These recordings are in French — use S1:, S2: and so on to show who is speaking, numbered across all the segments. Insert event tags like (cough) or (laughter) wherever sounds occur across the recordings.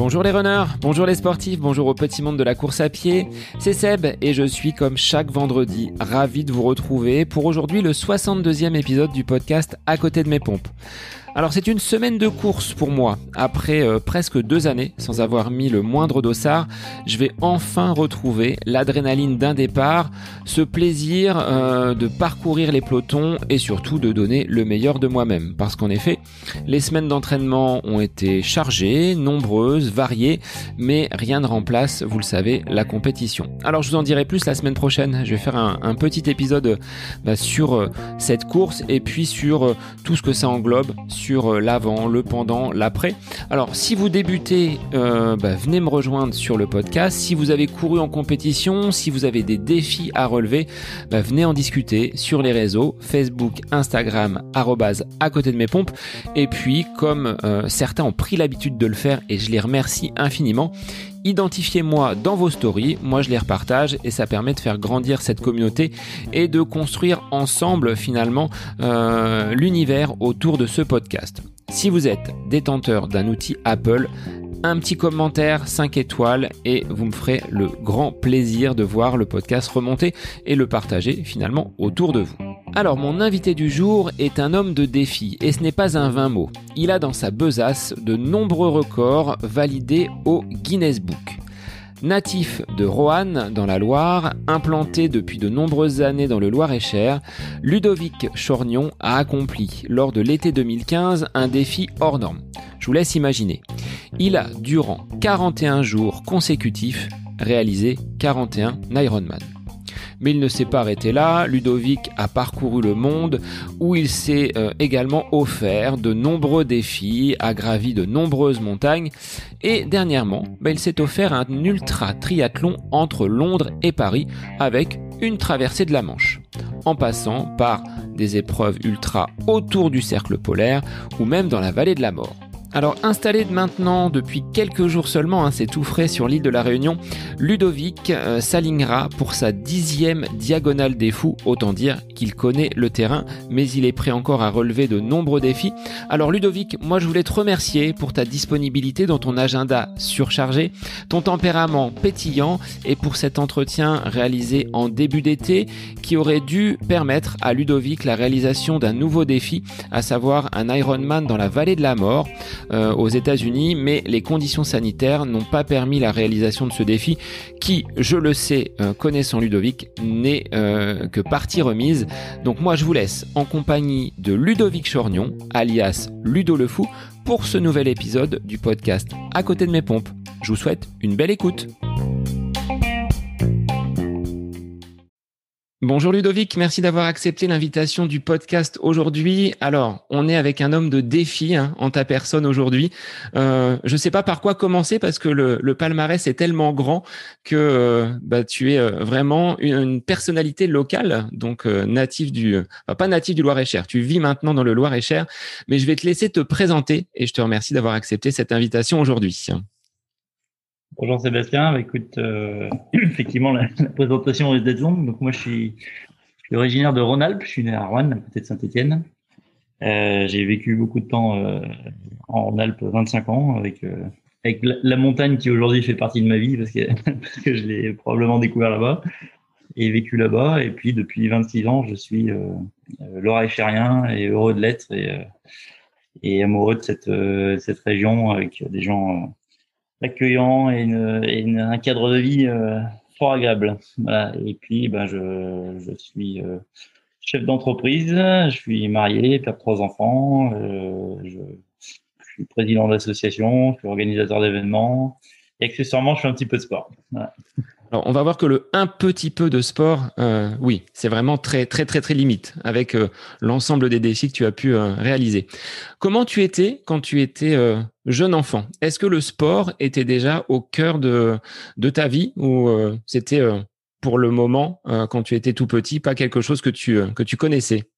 S1: Bonjour les runners, bonjour les sportifs, bonjour au petit monde de la course à pied. C'est Seb et je suis comme chaque vendredi ravi de vous retrouver pour aujourd'hui le 62e épisode du podcast À côté de mes pompes. Alors c'est une semaine de course pour moi. Après euh, presque deux années sans avoir mis le moindre dossard, je vais enfin retrouver l'adrénaline d'un départ, ce plaisir euh, de parcourir les pelotons et surtout de donner le meilleur de moi-même. Parce qu'en effet, les semaines d'entraînement ont été chargées, nombreuses, variées, mais rien ne remplace, vous le savez, la compétition. Alors je vous en dirai plus la semaine prochaine. Je vais faire un, petit épisode bah, sur euh, cette course et puis sur tout ce que ça englobe euh, l'avant, le pendant, l'après. Alors si vous débutez, euh, bah, venez me rejoindre sur le podcast. Si vous avez couru en compétition, si vous avez des défis à relever, bah, venez en discuter sur les réseaux Facebook, Instagram, à côté de mes pompes. Et puis comme euh, certains ont pris l'habitude de le faire et je les remercie infiniment, identifiez-moi dans vos stories, moi je les repartage et ça permet de faire grandir cette communauté et de construire ensemble finalement euh, l'univers autour de ce podcast. Si vous êtes détenteur d'un outil Apple, un petit commentaire 5 étoiles et vous me ferez le grand plaisir de voir le podcast remonter et le partager finalement autour de vous. Alors mon invité du jour est un homme de défi et ce n'est pas un vain mot. Il a dans sa besace de nombreux records validés au Guinness Book. Natif de Roanne dans la Loire, implanté depuis de nombreuses années dans le Loir-et-Cher, Ludovic Chornion a accompli lors de l'été 2015 un défi hors norme. Je vous laisse imaginer. Il a, durant 41 jours consécutifs, réalisé 41 Ironman. Mais il ne s'est pas arrêté là, Ludovic a parcouru le monde où il s'est euh, également offert de nombreux défis, a gravi de nombreuses montagnes. Et dernièrement, bah, il s'est offert un ultra triathlon entre Londres et Paris avec une traversée de la Manche, en passant par des épreuves ultra autour du cercle polaire ou même dans la vallée de la mort. Alors installé maintenant depuis quelques jours seulement, hein, c'est tout frais sur l'île de la Réunion, Ludovic euh, s'alignera pour sa dixième diagonale des fous, autant dire qu'il connaît le terrain, mais il est prêt encore à relever de nombreux défis. Alors Ludovic, moi je voulais te remercier pour ta disponibilité dans ton agenda surchargé, ton tempérament pétillant et pour cet entretien réalisé en début d'été qui aurait dû permettre à Ludovic la réalisation d'un nouveau défi, à savoir un Ironman dans la vallée de la mort. Euh, aux États-Unis, mais les conditions sanitaires n'ont pas permis la réalisation de ce défi qui, je le sais, euh, connaissant Ludovic, n'est euh, que partie remise. Donc moi je vous laisse en compagnie de Ludovic Chornion, alias Ludo le Fou, pour ce nouvel épisode du podcast À côté de mes pompes. Je vous souhaite une belle écoute. Bonjour Ludovic, merci d'avoir accepté l'invitation du podcast aujourd'hui. Alors, on est avec un homme de défi hein, en ta personne aujourd'hui. Euh, je ne sais pas par quoi commencer parce que le, palmarès est tellement grand que euh, bah, tu es euh, vraiment une, personnalité locale, donc natif du, pas natif du Loir-et-Cher. Tu vis maintenant dans le Loir-et-Cher, mais je vais te laisser te présenter et je te remercie d'avoir accepté cette invitation aujourd'hui.
S2: Bonjour Sébastien, bah, écoute, euh, (clears throat) effectivement la, présentation est d'être longue. Donc moi je suis, originaire de Rhône-Alpes, je suis né à Rouen, à côté de Saint-Étienne. Euh, j'ai vécu beaucoup de temps euh, en Rhône-Alpes, 25 ans, avec avec la, montagne qui aujourd'hui fait partie de ma vie parce que (laughs) parce que je l'ai probablement découvert là-bas et vécu là-bas. Et puis depuis 26 ans, je suis euh, chérien et heureux de l'être et, et amoureux de cette cette région avec des gens accueillant et, un cadre de vie euh, fort agréable. Et puis, ben, je, je suis euh, chef d'entreprise, je suis marié, père de trois enfants, euh, je, je, suis président d'association, je suis organisateur d'événements, et accessoirement, je fais un petit peu de sport. Voilà.
S1: Alors, on va voir que le un petit peu de sport, euh, oui, c'est vraiment très, très, très, très limite avec euh, l'ensemble des défis que tu as pu euh, réaliser. Comment tu étais quand tu étais jeune enfant? Est-ce que le sport était déjà au cœur de, de ta vie ou c'était pour le moment, quand tu étais tout petit, pas quelque chose que tu, que tu connaissais?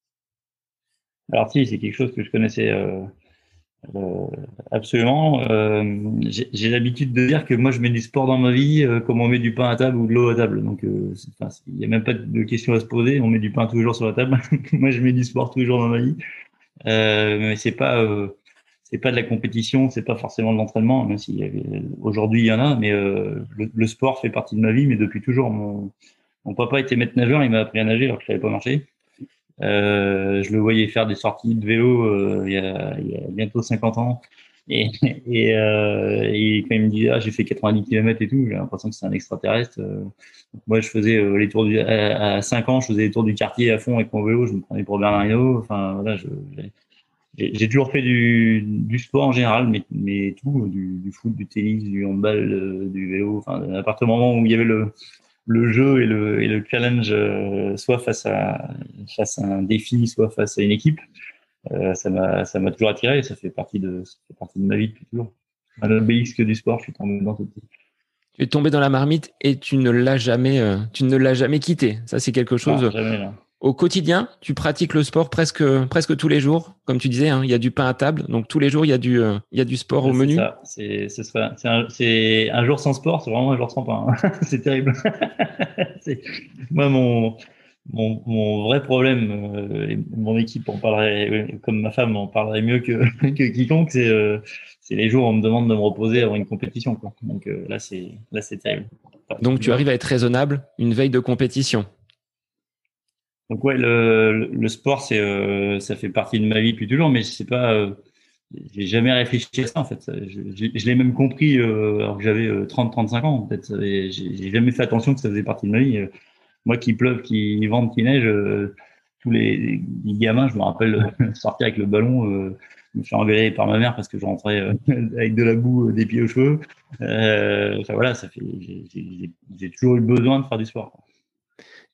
S2: Alors, si, c'est quelque chose que je connaissais euh, absolument. Euh, j'ai l'habitude de dire que moi, je mets du sport dans ma vie euh, comme on met du pain à table ou de l'eau à table. Donc, il n'y a même pas de question à se poser. On met du pain tous les jours sur la table. (laughs) moi, je mets du sport tous les jours dans ma vie. mais c'est pas c'est pas de la compétition, c'est pas forcément de l'entraînement, même si aujourd'hui il y en a, mais le, le, sport fait partie de ma vie, mais depuis toujours. Mon, mon papa était maître nageur, il m'a appris à nager alors que je pas marcher. Euh, je le voyais faire des sorties de vélo euh, il, y a, bientôt 50 ans. (laughs) Euh, et quand il me disait ah, j'ai fait 90 km et tout, j'ai l'impression que c'est un extraterrestre. Moi, je faisais les tours du, à, à, 5 ans, je faisais les tours du quartier à fond avec mon vélo, je me prenais pour Bernard Hinault. Enfin, voilà, j'ai toujours fait du, sport en général, mais, mais tout, du, du foot, du tennis, du handball, du vélo. Enfin, à partir du moment où il y avait le, le jeu et le, et le challenge, euh, soit face à, face à un défi, soit face à une équipe, euh, ça m'a ça m'a toujours attiré et ça fait partie de ça fait partie de ma vie depuis toujours. Un que du sport, je suis tombé dans tout
S3: Tu es tombé dans la marmite et tu ne l'as jamais euh, tu ne l'as jamais quitté. Ça c'est quelque chose.
S2: jamais,
S3: au quotidien, tu pratiques le sport presque, presque tous les jours. Comme tu disais, hein, il y a du pain à table. Donc, tous les jours, il y a du, euh, il y a du sport au menu.
S2: C'est un, un, jour sans sport, c'est vraiment un jour sans pain. Hein. (laughs) c'est terrible. (laughs) Moi, mon, mon, mon, vrai problème, euh, mon équipe en parlerait, comme ma femme en parlerait mieux que, (laughs) que quiconque, c'est euh, les jours où on me demande de me reposer avant une compétition. Quoi. Donc euh, là, c'est terrible.
S3: Donc, tu arrives à être raisonnable une veille de compétition
S2: donc ouais, le, le sport, c'est, euh, ça fait partie de ma vie depuis toujours, mais c'est pas, euh, j'ai jamais réfléchi à ça en fait. Je, je, l'ai même compris euh, alors que j'avais 30-35 ans. En fait, j'ai jamais fait attention que ça faisait partie de ma vie. Moi, qui pleuve, qui vente, qui neige, tous les, les, gamins, je me rappelle (laughs) sortir avec le ballon. je me suis engueuler par ma mère parce que je rentrais (laughs) avec de la boue des pieds aux cheveux. enfin voilà, ça fait, j'ai toujours eu besoin de faire du sport.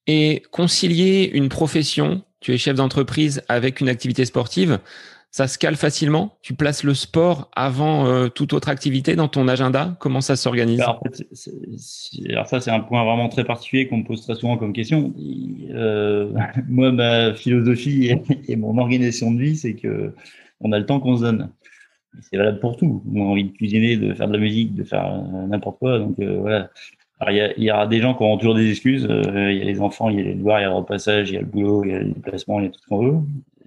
S3: Et concilier une profession, tu es chef d'entreprise avec une activité sportive, ça se cale facilement? Tu places le sport avant euh, toute autre activité dans ton agenda? Comment ça s'organise?
S2: Alors, ça, c'est un point vraiment très particulier qu'on me pose très souvent comme question. Euh, (laughs) moi, ma philosophie et, mon organisation de vie, c'est que on a le temps qu'on se donne. C'est valable pour tout. On a envie de cuisiner, de faire de la musique, de faire euh, n'importe quoi. Donc voilà, alors, il y, y, aura des gens qui auront toujours des excuses. Euh, il y a les enfants, il y a les devoirs, il y a le repassage, il y a le boulot, il y a les déplacements, il y a tout ce qu'on veut.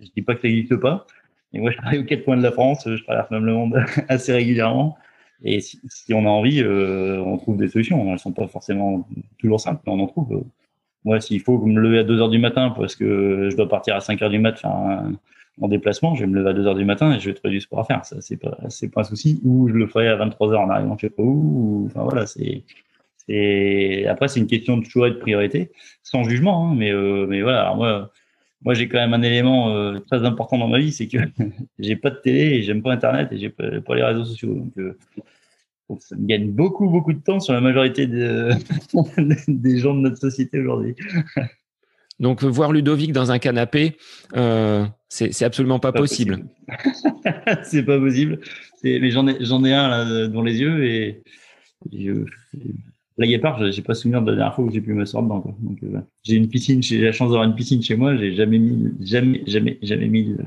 S2: Je dis pas que ça n'existe pas. Et moi, je travaille aux quatre coins de la France. Je traverse même le monde (laughs) assez régulièrement. Et si, on a envie, euh, on trouve des solutions. Elles sont pas forcément toujours simples, mais on en trouve. Moi, s'il faut me lever à 2 heures du matin parce que je dois partir à 5 heures du matin faire un, en déplacement, je vais me lever à 2 heures du matin et je vais trouver du sport à faire. Ça, c'est pas, pas un souci. Ou je le ferai à 23 heures en arrivant sais pas où. Enfin, voilà, c'est, et après, c'est une question de choix et de priorité, sans jugement. Hein, mais, euh, mais voilà, alors moi, moi j'ai quand même un élément euh, très important dans ma vie, c'est que (laughs) j'ai pas de télé et j'aime pas Internet et j'ai pas, pas, les réseaux sociaux. Donc, euh, ça me gagne beaucoup, beaucoup de temps sur la majorité de, (laughs) des gens de notre société aujourd'hui. (laughs)
S3: Donc, voir Ludovic dans un canapé, c'est absolument pas, possible.
S2: c'est pas possible. Mais j'en ai, ai un là, dans les yeux et, et Blague à part, j'ai pas souvenir de la dernière fois où j'ai pu me sortir dedans. Donc, euh, j'ai une piscine, j'ai la chance d'avoir une piscine chez moi. J'ai jamais mis, jamais, jamais, jamais mis euh,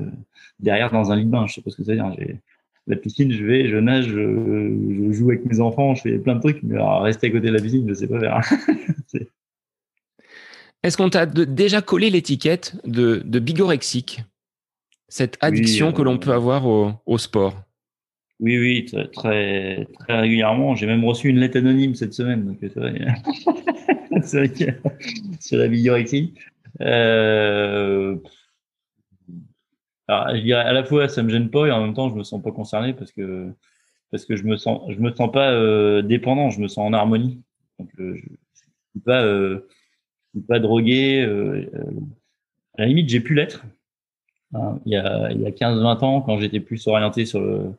S2: derrière dans un lit de bain. Je sais pas ce que ça veut dire. J'ai la piscine, je vais, je nage, je, joue avec mes enfants, je fais plein de trucs. Mais alors, rester à côté de la piscine, je sais pas faire. (laughs)
S3: Est-ce qu'on t'a déjà collé l'étiquette de, de bigorexique Cette addiction que l'on euh, peut avoir au, au sport?
S2: Oui, oui, très, très, régulièrement. J'ai même reçu une lettre anonyme cette semaine. Donc c'est vrai, (laughs) que (laughs) sur la bigorexie. Euh, alors, je dirais à la fois ça me gêne pas et en même temps je me sens pas concerné parce que parce que je me sens je me sens pas euh, dépendant, je me sens en harmonie. Donc euh, je, je suis pas pas drogué. À la limite j'ai pu l'être. Hein, il y a il y a 15-20 ans quand j'étais plus orienté sur le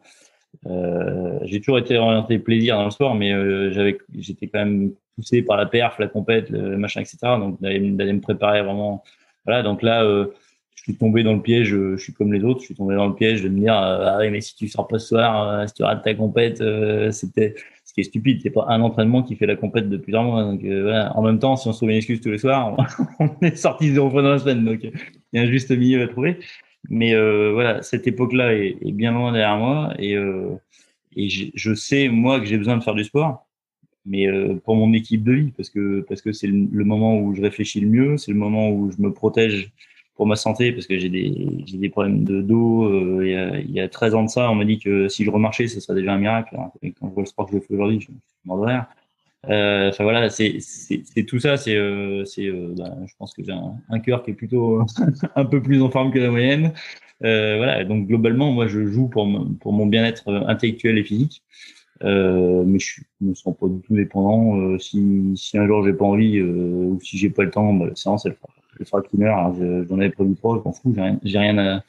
S2: euh, j'ai toujours été orienté plaisir dans le sport, mais euh, j'étais quand même poussé par la perf, la compète, le machin, etc. Donc d'aller, me préparer vraiment. Voilà, donc là, euh, je suis tombé dans le piège. Je, suis comme les autres. Je suis tombé dans le piège de me dire, ah oui, mais si tu sors pas ce soir, si tu rates ta compète, c'était ce qui est stupide. C'est pas un entraînement qui fait la compète de plusieurs mois. Donc voilà. En même temps, si on se trouve une excuse tous les soirs, (laughs) on est sorti zéro fois dans la semaine. Donc il y a un juste milieu à trouver. Mais euh, voilà, cette époque-là est, bien loin derrière moi et, euh, et je sais moi que j'ai besoin de faire du sport, mais euh, pour mon équipe de vie parce que parce que c'est le, moment où je réfléchis le mieux, c'est le moment où je me protège pour ma santé parce que j'ai des, j'ai des problèmes de dos. il, y a, il y a 13 ans de ça, on m'a dit que si je remarchais, ce serait déjà un miracle. Et quand je vois le sport que je fais aujourd'hui, je, m'en m'en euh, Enfin voilà, c'est tout ça. C'est, euh, euh, bah, je pense que j'ai un, un cœur qui est plutôt (laughs) un peu plus en forme que la moyenne. Euh, voilà, donc globalement, moi, je joue pour, pour mon bien-être intellectuel et physique. Euh, mais je me sens pas du tout dépendant. Euh, si, si un jour j'ai pas envie euh, ou si j'ai pas le temps, bah, la séance elle fera, elle fera qu'une heure. J'en avais prévu trois, je m'en fous. J'ai rien, rien à,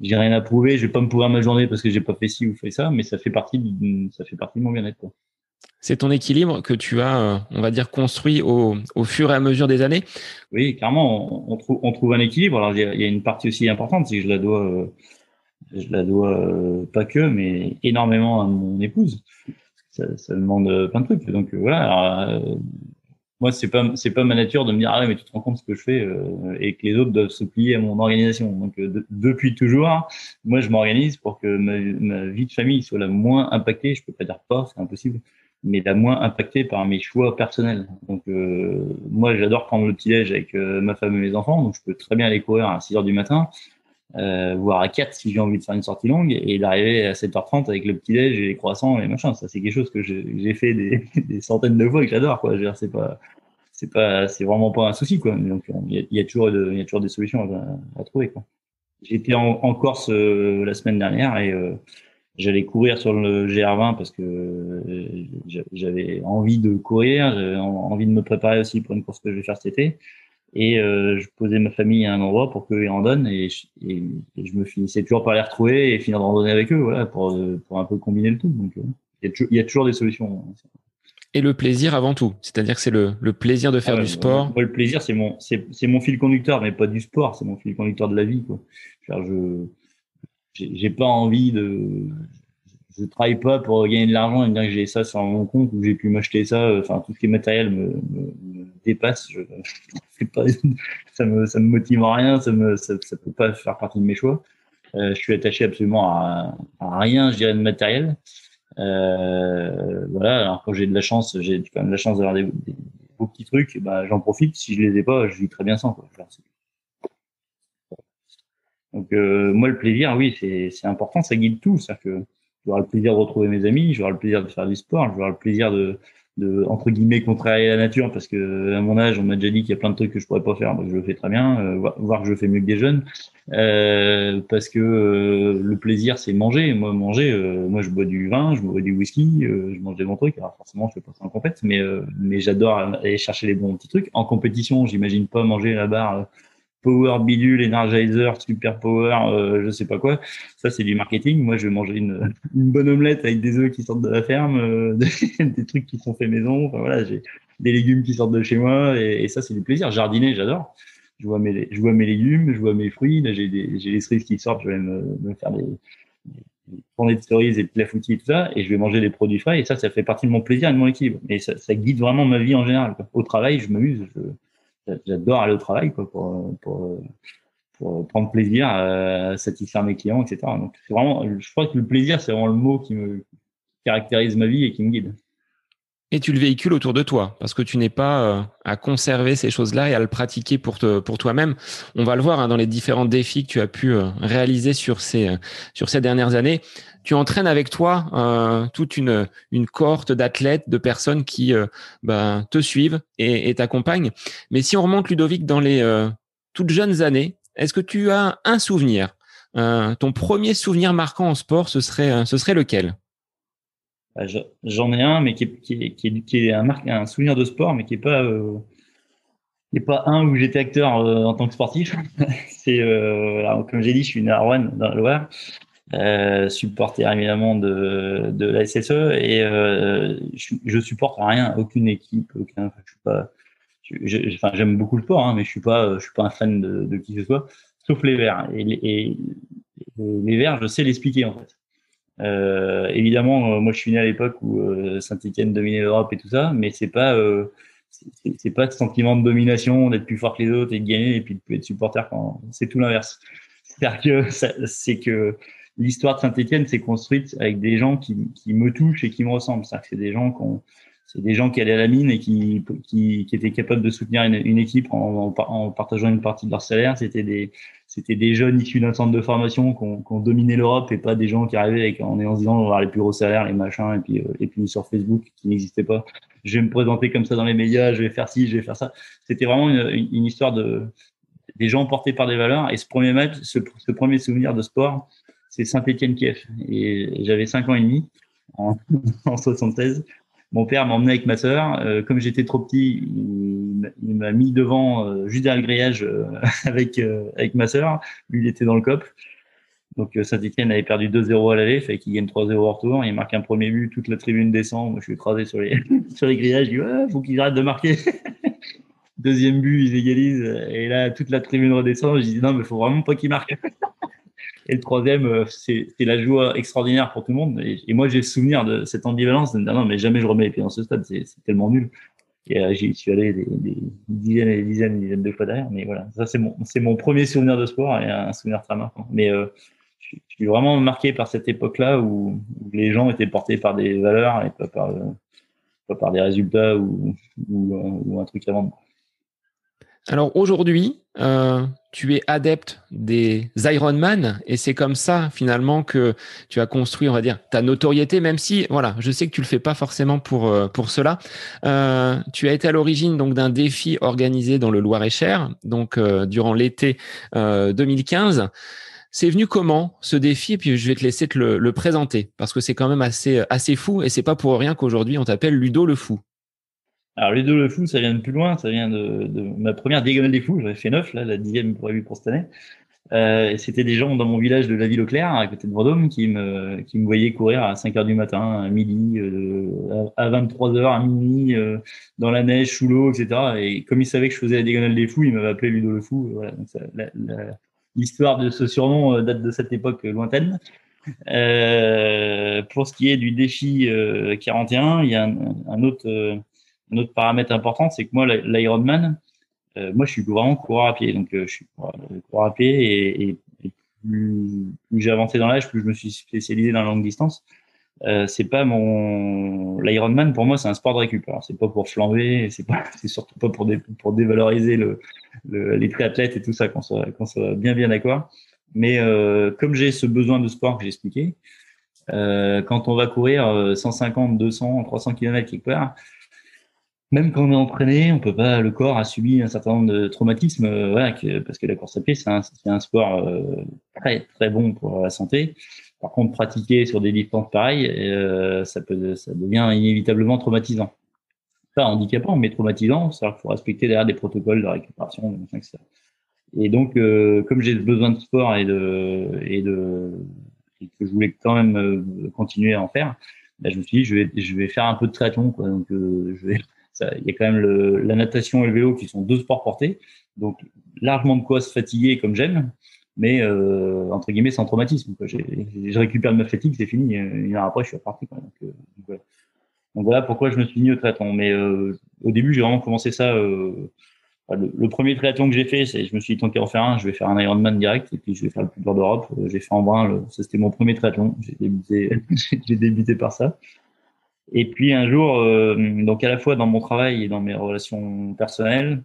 S2: rien à prouver. Je vais pas me pourrir ma journée parce que j'ai pas fait ci ou fait ça, mais ça fait partie, de, ça fait partie de mon bien-être.
S3: C'est ton équilibre que tu as, euh, on va dire, construit au, fur et à mesure des années?
S2: Oui, clairement, on, trouve, un équilibre. Alors il y, a, une partie aussi importante, que je la dois euh, je la dois euh, pas que, mais énormément à mon épouse. Ça, demande plein de trucs. Donc voilà. Moi, c'est pas pas ma nature de me dire ah mais tu te rends compte ce que je fais et que les autres doivent se plier à mon organisation. Donc depuis toujours, moi je m'organise pour que ma, ma, vie de famille soit la moins impactée. Je peux pas dire pas, c'est impossible, mais la moins impactée par mes choix personnels. Donc moi j'adore prendre le petit déj avec ma femme et mes enfants, donc je peux très bien aller courir à 6 heures du matin euh, voire à 4 si j'ai envie de faire une sortie longue, et d'arriver à 7h30 avec le petit-déj et les croissants et machin. Ça, c'est quelque chose que j'ai fait (laughs) des, centaines de fois et que j'adore, quoi. C'est c'est pas, c'est vraiment pas un souci. Donc, il y, a, toujours, y a toujours des solutions à, trouver. J'étais en, en, Corse euh, la semaine dernière et euh, j'allais courir sur le GR20 parce que euh, j'avais envie de courir, j'avais envie de me préparer aussi pour une course que je vais faire cet été. Et euh, je posais ma famille à un endroit pour qu'ils randonnent et, et, et, je me finissais toujours par les retrouver et finir de randonner avec eux voilà pour pour un peu combiner le tout. Donc euh, il y, a toujours des solutions.
S3: Et le plaisir avant tout. C'est-à-dire que c'est le, le, plaisir de faire ah du sport.
S2: moi, le plaisir c'est mon c'est mon fil conducteur mais pas du sport c'est mon fil conducteur de la vie quoi. Je j'ai pas envie de je travaille pas pour gagner de l'argent et me que j'ai ça sur mon compte ou j'ai pu m'acheter ça. Euh, enfin, tout ce qui est matériel me, me, me dépasse. Je, je pas, (laughs) ça me ça me motive en rien. Ça me ça, ça peut pas faire partie de mes choix. Euh, je suis attaché absolument à, à, rien, je dirais, de matériel. Euh, voilà. Alors quand j'ai de la chance, j'ai quand même de la chance d'avoir des, des, beaux petits trucs. Bah, j'en profite. Si je les ai pas, je vis très bien sans. Quoi. Donc euh, moi, le plaisir, oui, c'est important. Ça guide tout. C'est-à-dire que j'aurai le plaisir de retrouver mes amis, j'aurai le plaisir de faire du sport, j'aurai le plaisir de, de entre guillemets contrarier la nature parce que à mon âge on m'a déjà dit qu'il y a plein de trucs que je pourrais pas faire donc je le fais très bien euh, voir que je fais mieux que des jeunes euh, parce que euh, le plaisir c'est manger moi manger euh, moi je bois du vin je bois du whisky euh, je mange des bons trucs alors forcément je fais pas ça en compète mais mais j'adore aller chercher les bons petits trucs en compétition j'imagine pas manger la barre power bidule, energizer, super power, euh, je sais pas quoi. Ça, c'est du marketing. Moi, je vais manger une, (laughs) bonne omelette avec des œufs qui sortent de la ferme, euh, (laughs) des, trucs qui sont faits maison. Enfin, voilà, j'ai des légumes qui sortent de chez moi et, ça, c'est du plaisir. Jardiner, j'adore. Je vois mes, légumes, je vois mes fruits. Là, j'ai les cerises qui sortent. Je vais me, faire des, des de cerises et de clafoutis et tout ça, et je vais manger des produits frais. Et ça, ça fait partie de mon plaisir et de mon équilibre. Et ça, guide vraiment ma vie en général. Au travail, je m'amuse. J'adore aller au travail quoi, pour, pour, pour prendre plaisir à satisfaire mes clients, etc. Donc c'est vraiment, je crois que le plaisir, c'est vraiment le mot qui me caractérise ma vie et qui me guide.
S3: Et tu le véhicules autour de toi, parce que tu n'es pas euh, à conserver ces choses-là et à le pratiquer pour, pour toi-même. On va le voir hein, dans les différents défis que tu as pu euh, réaliser sur ces, euh, sur ces dernières années tu entraînes avec toi toute une, une cohorte d'athlètes, de personnes qui ben, te suivent et t'accompagnent. Mais si on remonte Ludovic dans les toutes jeunes années, est-ce que tu as un souvenir Ton premier souvenir marquant en sport, ce serait, ce serait lequel?
S2: bah, J'en ai un, mais qui est, qui est, qui est, qui est un, un, souvenir de sport, mais qui est pas euh, pas un où j'étais acteur en tant que sportif. (laughs) C'est comme j'ai dit, je suis à Rouen dans la Loire euh, supporter évidemment de, de la SSE et euh, je, je, supporte rien, aucune équipe, aucun. Je suis pas. Je, enfin, j'aime beaucoup le sport, hein, mais je suis pas, je suis pas un fan de, de qui que ce soit, sauf les Verts. Et, et, les Verts, je sais l'expliquer en fait. Euh, évidemment, moi, je suis né à l'époque où euh, Saint-Étienne dominait l'Europe et tout ça, mais c'est pas, euh, c'est pas ce sentiment de domination, d'être plus fort que les autres et de gagner et puis de être supporter quand c'est tout l'inverse. C'est-à-dire que c'est que l'histoire de Saint-Etienne s'est construite avec des gens qui, qui, me touchent et qui me ressemblent. C'est-à-dire que c'est des gens qui ont, c'est des gens qui allaient à la mine et qui, qui, étaient capables de soutenir une, équipe en, partageant une partie de leur salaire. C'était des, c'était des jeunes issus d'un centre de formation qui ont, dominé l'Europe et pas des gens qui arrivaient avec, en, en disant on va avoir les plus gros salaires, les machins, et puis, euh, et puis sur Facebook qui n'existait pas. Je vais me présenter comme ça dans les médias, je vais faire ci, je vais faire ça. C'était vraiment une, histoire de des gens portés par des valeurs. Et ce premier match, ce, ce premier souvenir de sport, c'est Saint-Étienne-Kiev. Et j'avais 5 ans et demi en, (laughs) en 76 mon père m'a emmené avec ma sœur. Euh, comme j'étais trop petit, il, m'a mis devant, euh, juste derrière le grillage, euh, (laughs) avec, avec ma sœur. Lui, il était dans le COP. Donc Saint-Etienne avait perdu 2-0 à l'aller, fait qu'il gagne 3-0 au retour. Il marque un premier but, toute la tribune descend. Moi, je suis écrasé sur les, (laughs) sur les grillages. Je dis, ouais, faut qu'il arrête de marquer. (laughs) Deuxième but, ils égalisent. Et là, toute la tribune redescend. Je dis, non, mais faut vraiment pas qu'il marque. Et le troisième, euh, c'est la joie extraordinaire pour tout le monde. Et, moi, j'ai le souvenir de cette ambivalence de me dire non, mais jamais je remets les pieds dans ce stade, c'est tellement nul. Et euh, j'y suis allé des, dizaines et des dizaines, des dizaines de fois derrière. Mais voilà, ça, c'est mon, mon premier souvenir de sport et un souvenir très marquant. Mais euh, je, suis vraiment marqué par cette époque-là où, les gens étaient portés par des valeurs et pas par, pas par des résultats ou, ou, un truc à.
S3: Alors aujourd'hui, euh, tu es adepte des Ironman et c'est comme ça finalement que tu as construit, on va dire, ta notoriété, même si, voilà, je sais que tu le fais pas forcément pour euh, pour cela. Euh, tu as été à l'origine donc d'un défi organisé dans le Loir-et-Cher, donc durant l'été 2015. C'est venu comment ce défi? Et puis je vais te laisser te le, le présenter parce que c'est quand même assez assez fou et c'est pas pour rien qu'aujourd'hui on t'appelle Ludo le fou.
S2: Alors, les deux le fou, ça vient de plus loin. Ça vient de, de ma première diagonale des fous. J'avais fait neuf, là, la dixième prévue pour cette année. Euh, c'était des gens dans mon village de la ville au clair, à côté de Vendôme, qui me, qui me voyaient courir à 5 heures du matin, à midi, euh, à 23 heures, à minuit, euh, dans la neige, sous l'eau, etc. Et comme ils savaient que je faisais la diagonale des fous, ils m'avaient appelé Ludo le fou. Voilà. Donc l'histoire de ce surnom euh, date de cette époque lointaine. Euh, pour ce qui est du défi 41, il y a un autre un autre paramètre important, c'est que moi, l'Ironman, euh, moi, je suis vraiment coureur à pied. Donc, euh, je suis coureur à pied et, plus, j'ai avancé dans l'âge, plus je me suis spécialisé dans la longue distance. Euh, c'est pas mon l'Ironman pour moi c'est un sport de récup. c'est pas pour flamber, c'est pas (laughs) c'est surtout pas pour pour dévaloriser le, le, les triathlètes et tout ça qu'on soit qu'on bien bien d'accord. Mais comme j'ai ce besoin de sport que j'ai expliqué, quand on va courir 150, 200, 300 km quelque part, même quand on est entraîné, on peut pas. Le corps a subi un certain nombre de traumatismes, euh, parce que la course à pied c'est un, sport euh, très très bon pour la santé. Par contre, pratiquer sur des distances pareilles, euh, ça peut, ça devient inévitablement traumatisant. Pas handicapant, mais traumatisant. C'est-à-dire qu'il faut respecter derrière des protocoles de récupération, etc. Et donc, comme j'ai besoin de sport et de et de que je voulais quand même continuer à en faire, ben, je me suis dit je vais je vais faire un peu de triathlon, quoi. Donc, je vais il y a quand même le, la natation et le vélo qui sont deux sports portés, donc largement de quoi se fatiguer comme j'aime, mais euh, entre guillemets sans traumatisme. Je récupère de ma fatigue, c'est fini. Une heure après, je suis reparti. Euh, donc, voilà. pourquoi je me suis mis au triathlon. Mais euh, au début, j'ai vraiment commencé ça. Le, premier triathlon que j'ai fait, c'est je me suis dit tant qu'à en faire un, je vais faire un Ironman direct et puis je vais faire le plus dur d'Europe. J'ai fait en brun, ça c'était mon premier triathlon. J'ai débuté, (laughs) j'ai débuté par ça. Et puis un jour, euh, donc à la fois dans mon travail et dans mes relations personnelles,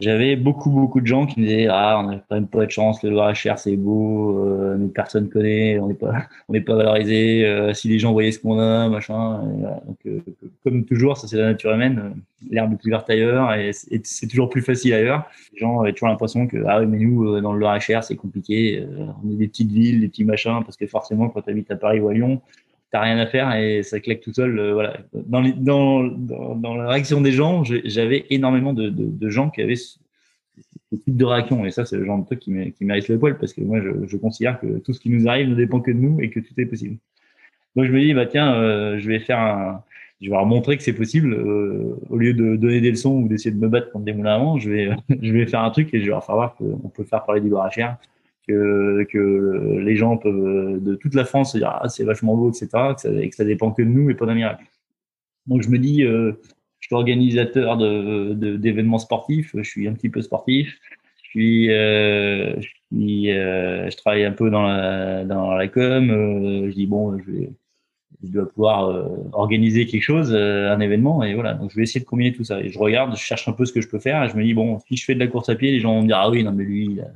S2: j'avais beaucoup beaucoup de gens qui me disaient ah on n'a quand même pas de chance le Loir-et-Cher c'est beau euh, mais personne connaît on n'est pas on n'est pas valorisé euh, si les gens voyaient ce qu'on a machin donc euh, comme toujours ça c'est la nature humaine l'herbe est plus verte ailleurs et c'est toujours plus facile ailleurs. Les gens avaient toujours l'impression que ah oui mais nous dans le Loir-et-Cher c'est compliqué on est des petites villes des petits machins parce que forcément quand tu habites à Paris ou à Lyon t'as rien à faire et ça claque tout seul. Euh, voilà. Dans, la réaction des gens, j'avais énormément de, gens qui avaient ce, type de réaction. Et ça, c'est le genre de truc qui mérite le poil parce que moi, je, considère que tout ce qui nous arrive ne dépend que de nous et que tout est possible. Donc, je me dis, bah tiens, euh, je vais faire un, je vais leur montrer que c'est possible. Euh, au lieu de donner des leçons ou d'essayer de me battre contre des moulins à je vais, (laughs) je vais faire un truc et je vais leur faire voir qu'on peut faire parler du loir à que, les gens peuvent de toute la France se dire ah, c'est vachement beau, etc. Et que ça dépend que de nous et pas d'un miracle. Donc je me dis, euh, je suis organisateur de, d'événements sportifs, je suis un petit peu sportif, je suis, euh, euh, je travaille un peu dans la, dans la com. Je dis bon, je je dois pouvoir organiser quelque chose, un événement, et voilà. Donc je vais essayer de combiner tout ça. Et je regarde, je cherche un peu ce que je peux faire, et je me dis bon, si je fais de la course à pied, les gens vont me dire ah oui, non mais lui, il a,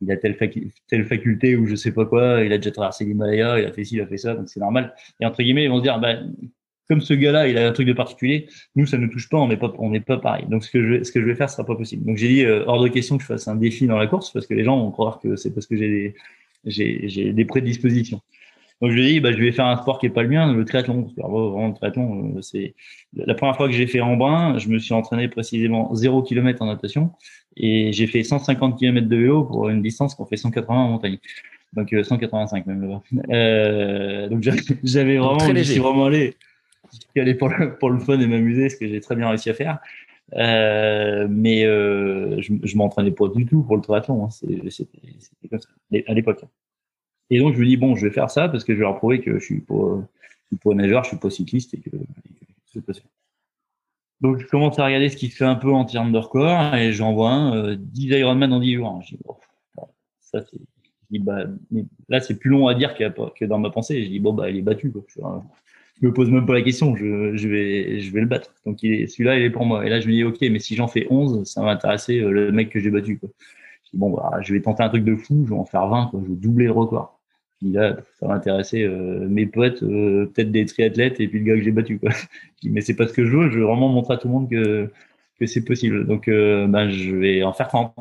S2: il a telle, faculté ou je sais pas quoi, il a déjà traversé l'Himalaya, il a fait ci, il a fait ça, donc c'est normal. Et entre guillemets, ils vont se dire bah comme ce gars-là, il a un truc de particulier, nous ça ne nous touche pas, on n'est pas, pareil. Donc ce que je, ce que je vais faire, ce sera pas possible. Donc j'ai dit euh, hors de question que je fasse un défi dans la course parce que les gens vont croire que c'est parce que j'ai des, j'ai des prédispositions. Donc je lui ai dit, bah, je vais faire un sport qui est pas le mien, le triathlon. Parce que, vraiment, le triathlon, euh, c'est la première fois que j'ai fait en brun, je me suis entraîné précisément 0 km en natation et j'ai fait 150 km de vélo pour une distance qu'on fait 180 en montagne. Donc 185 euh, même (laughs) Euh, donc (laughs) j'avais vraiment, je suis vraiment allé, allé pour le, pour le fun et m'amuser, ce que j'ai très bien réussi à faire. Euh, mais euh, je, je m'entraînais pas du tout pour le triathlon. Hein. C'était comme ça à l'époque. Et donc, je me dis, bon, je vais faire ça parce que je vais leur prouver que je suis pas, je suis pas nageur, je suis pas cycliste et que. Donc, je commence à regarder ce qui se fait un peu en termes de record et j'envoie un euh, 10 Ironman en 10 jours. Je dis, bon, ça, c'est, je dis, bah, là, c'est plus long à dire que, dans ma pensée. Je dis, bon, bah, il est battu, quoi. Je, me pose même pas la question, je, je vais, je vais le battre. Donc, celui-là, il est pour moi. Et là, je me dis, OK, mais si j'en fais 11, ça va intéresser euh, le mec que j'ai battu. Je dis, bon, bah, je vais tenter un truc de fou, je vais en faire 20, quoi. Je vais doubler le record. Puis là, ça va intéresser euh, mes potes, euh, peut-être des triathlètes et puis le gars que j'ai battu. Quoi. (laughs) Je dis, mais c'est pas ce que je veux, je veux vraiment montrer à tout le monde que, que c'est possible. Donc, euh, ben, je vais en faire 30.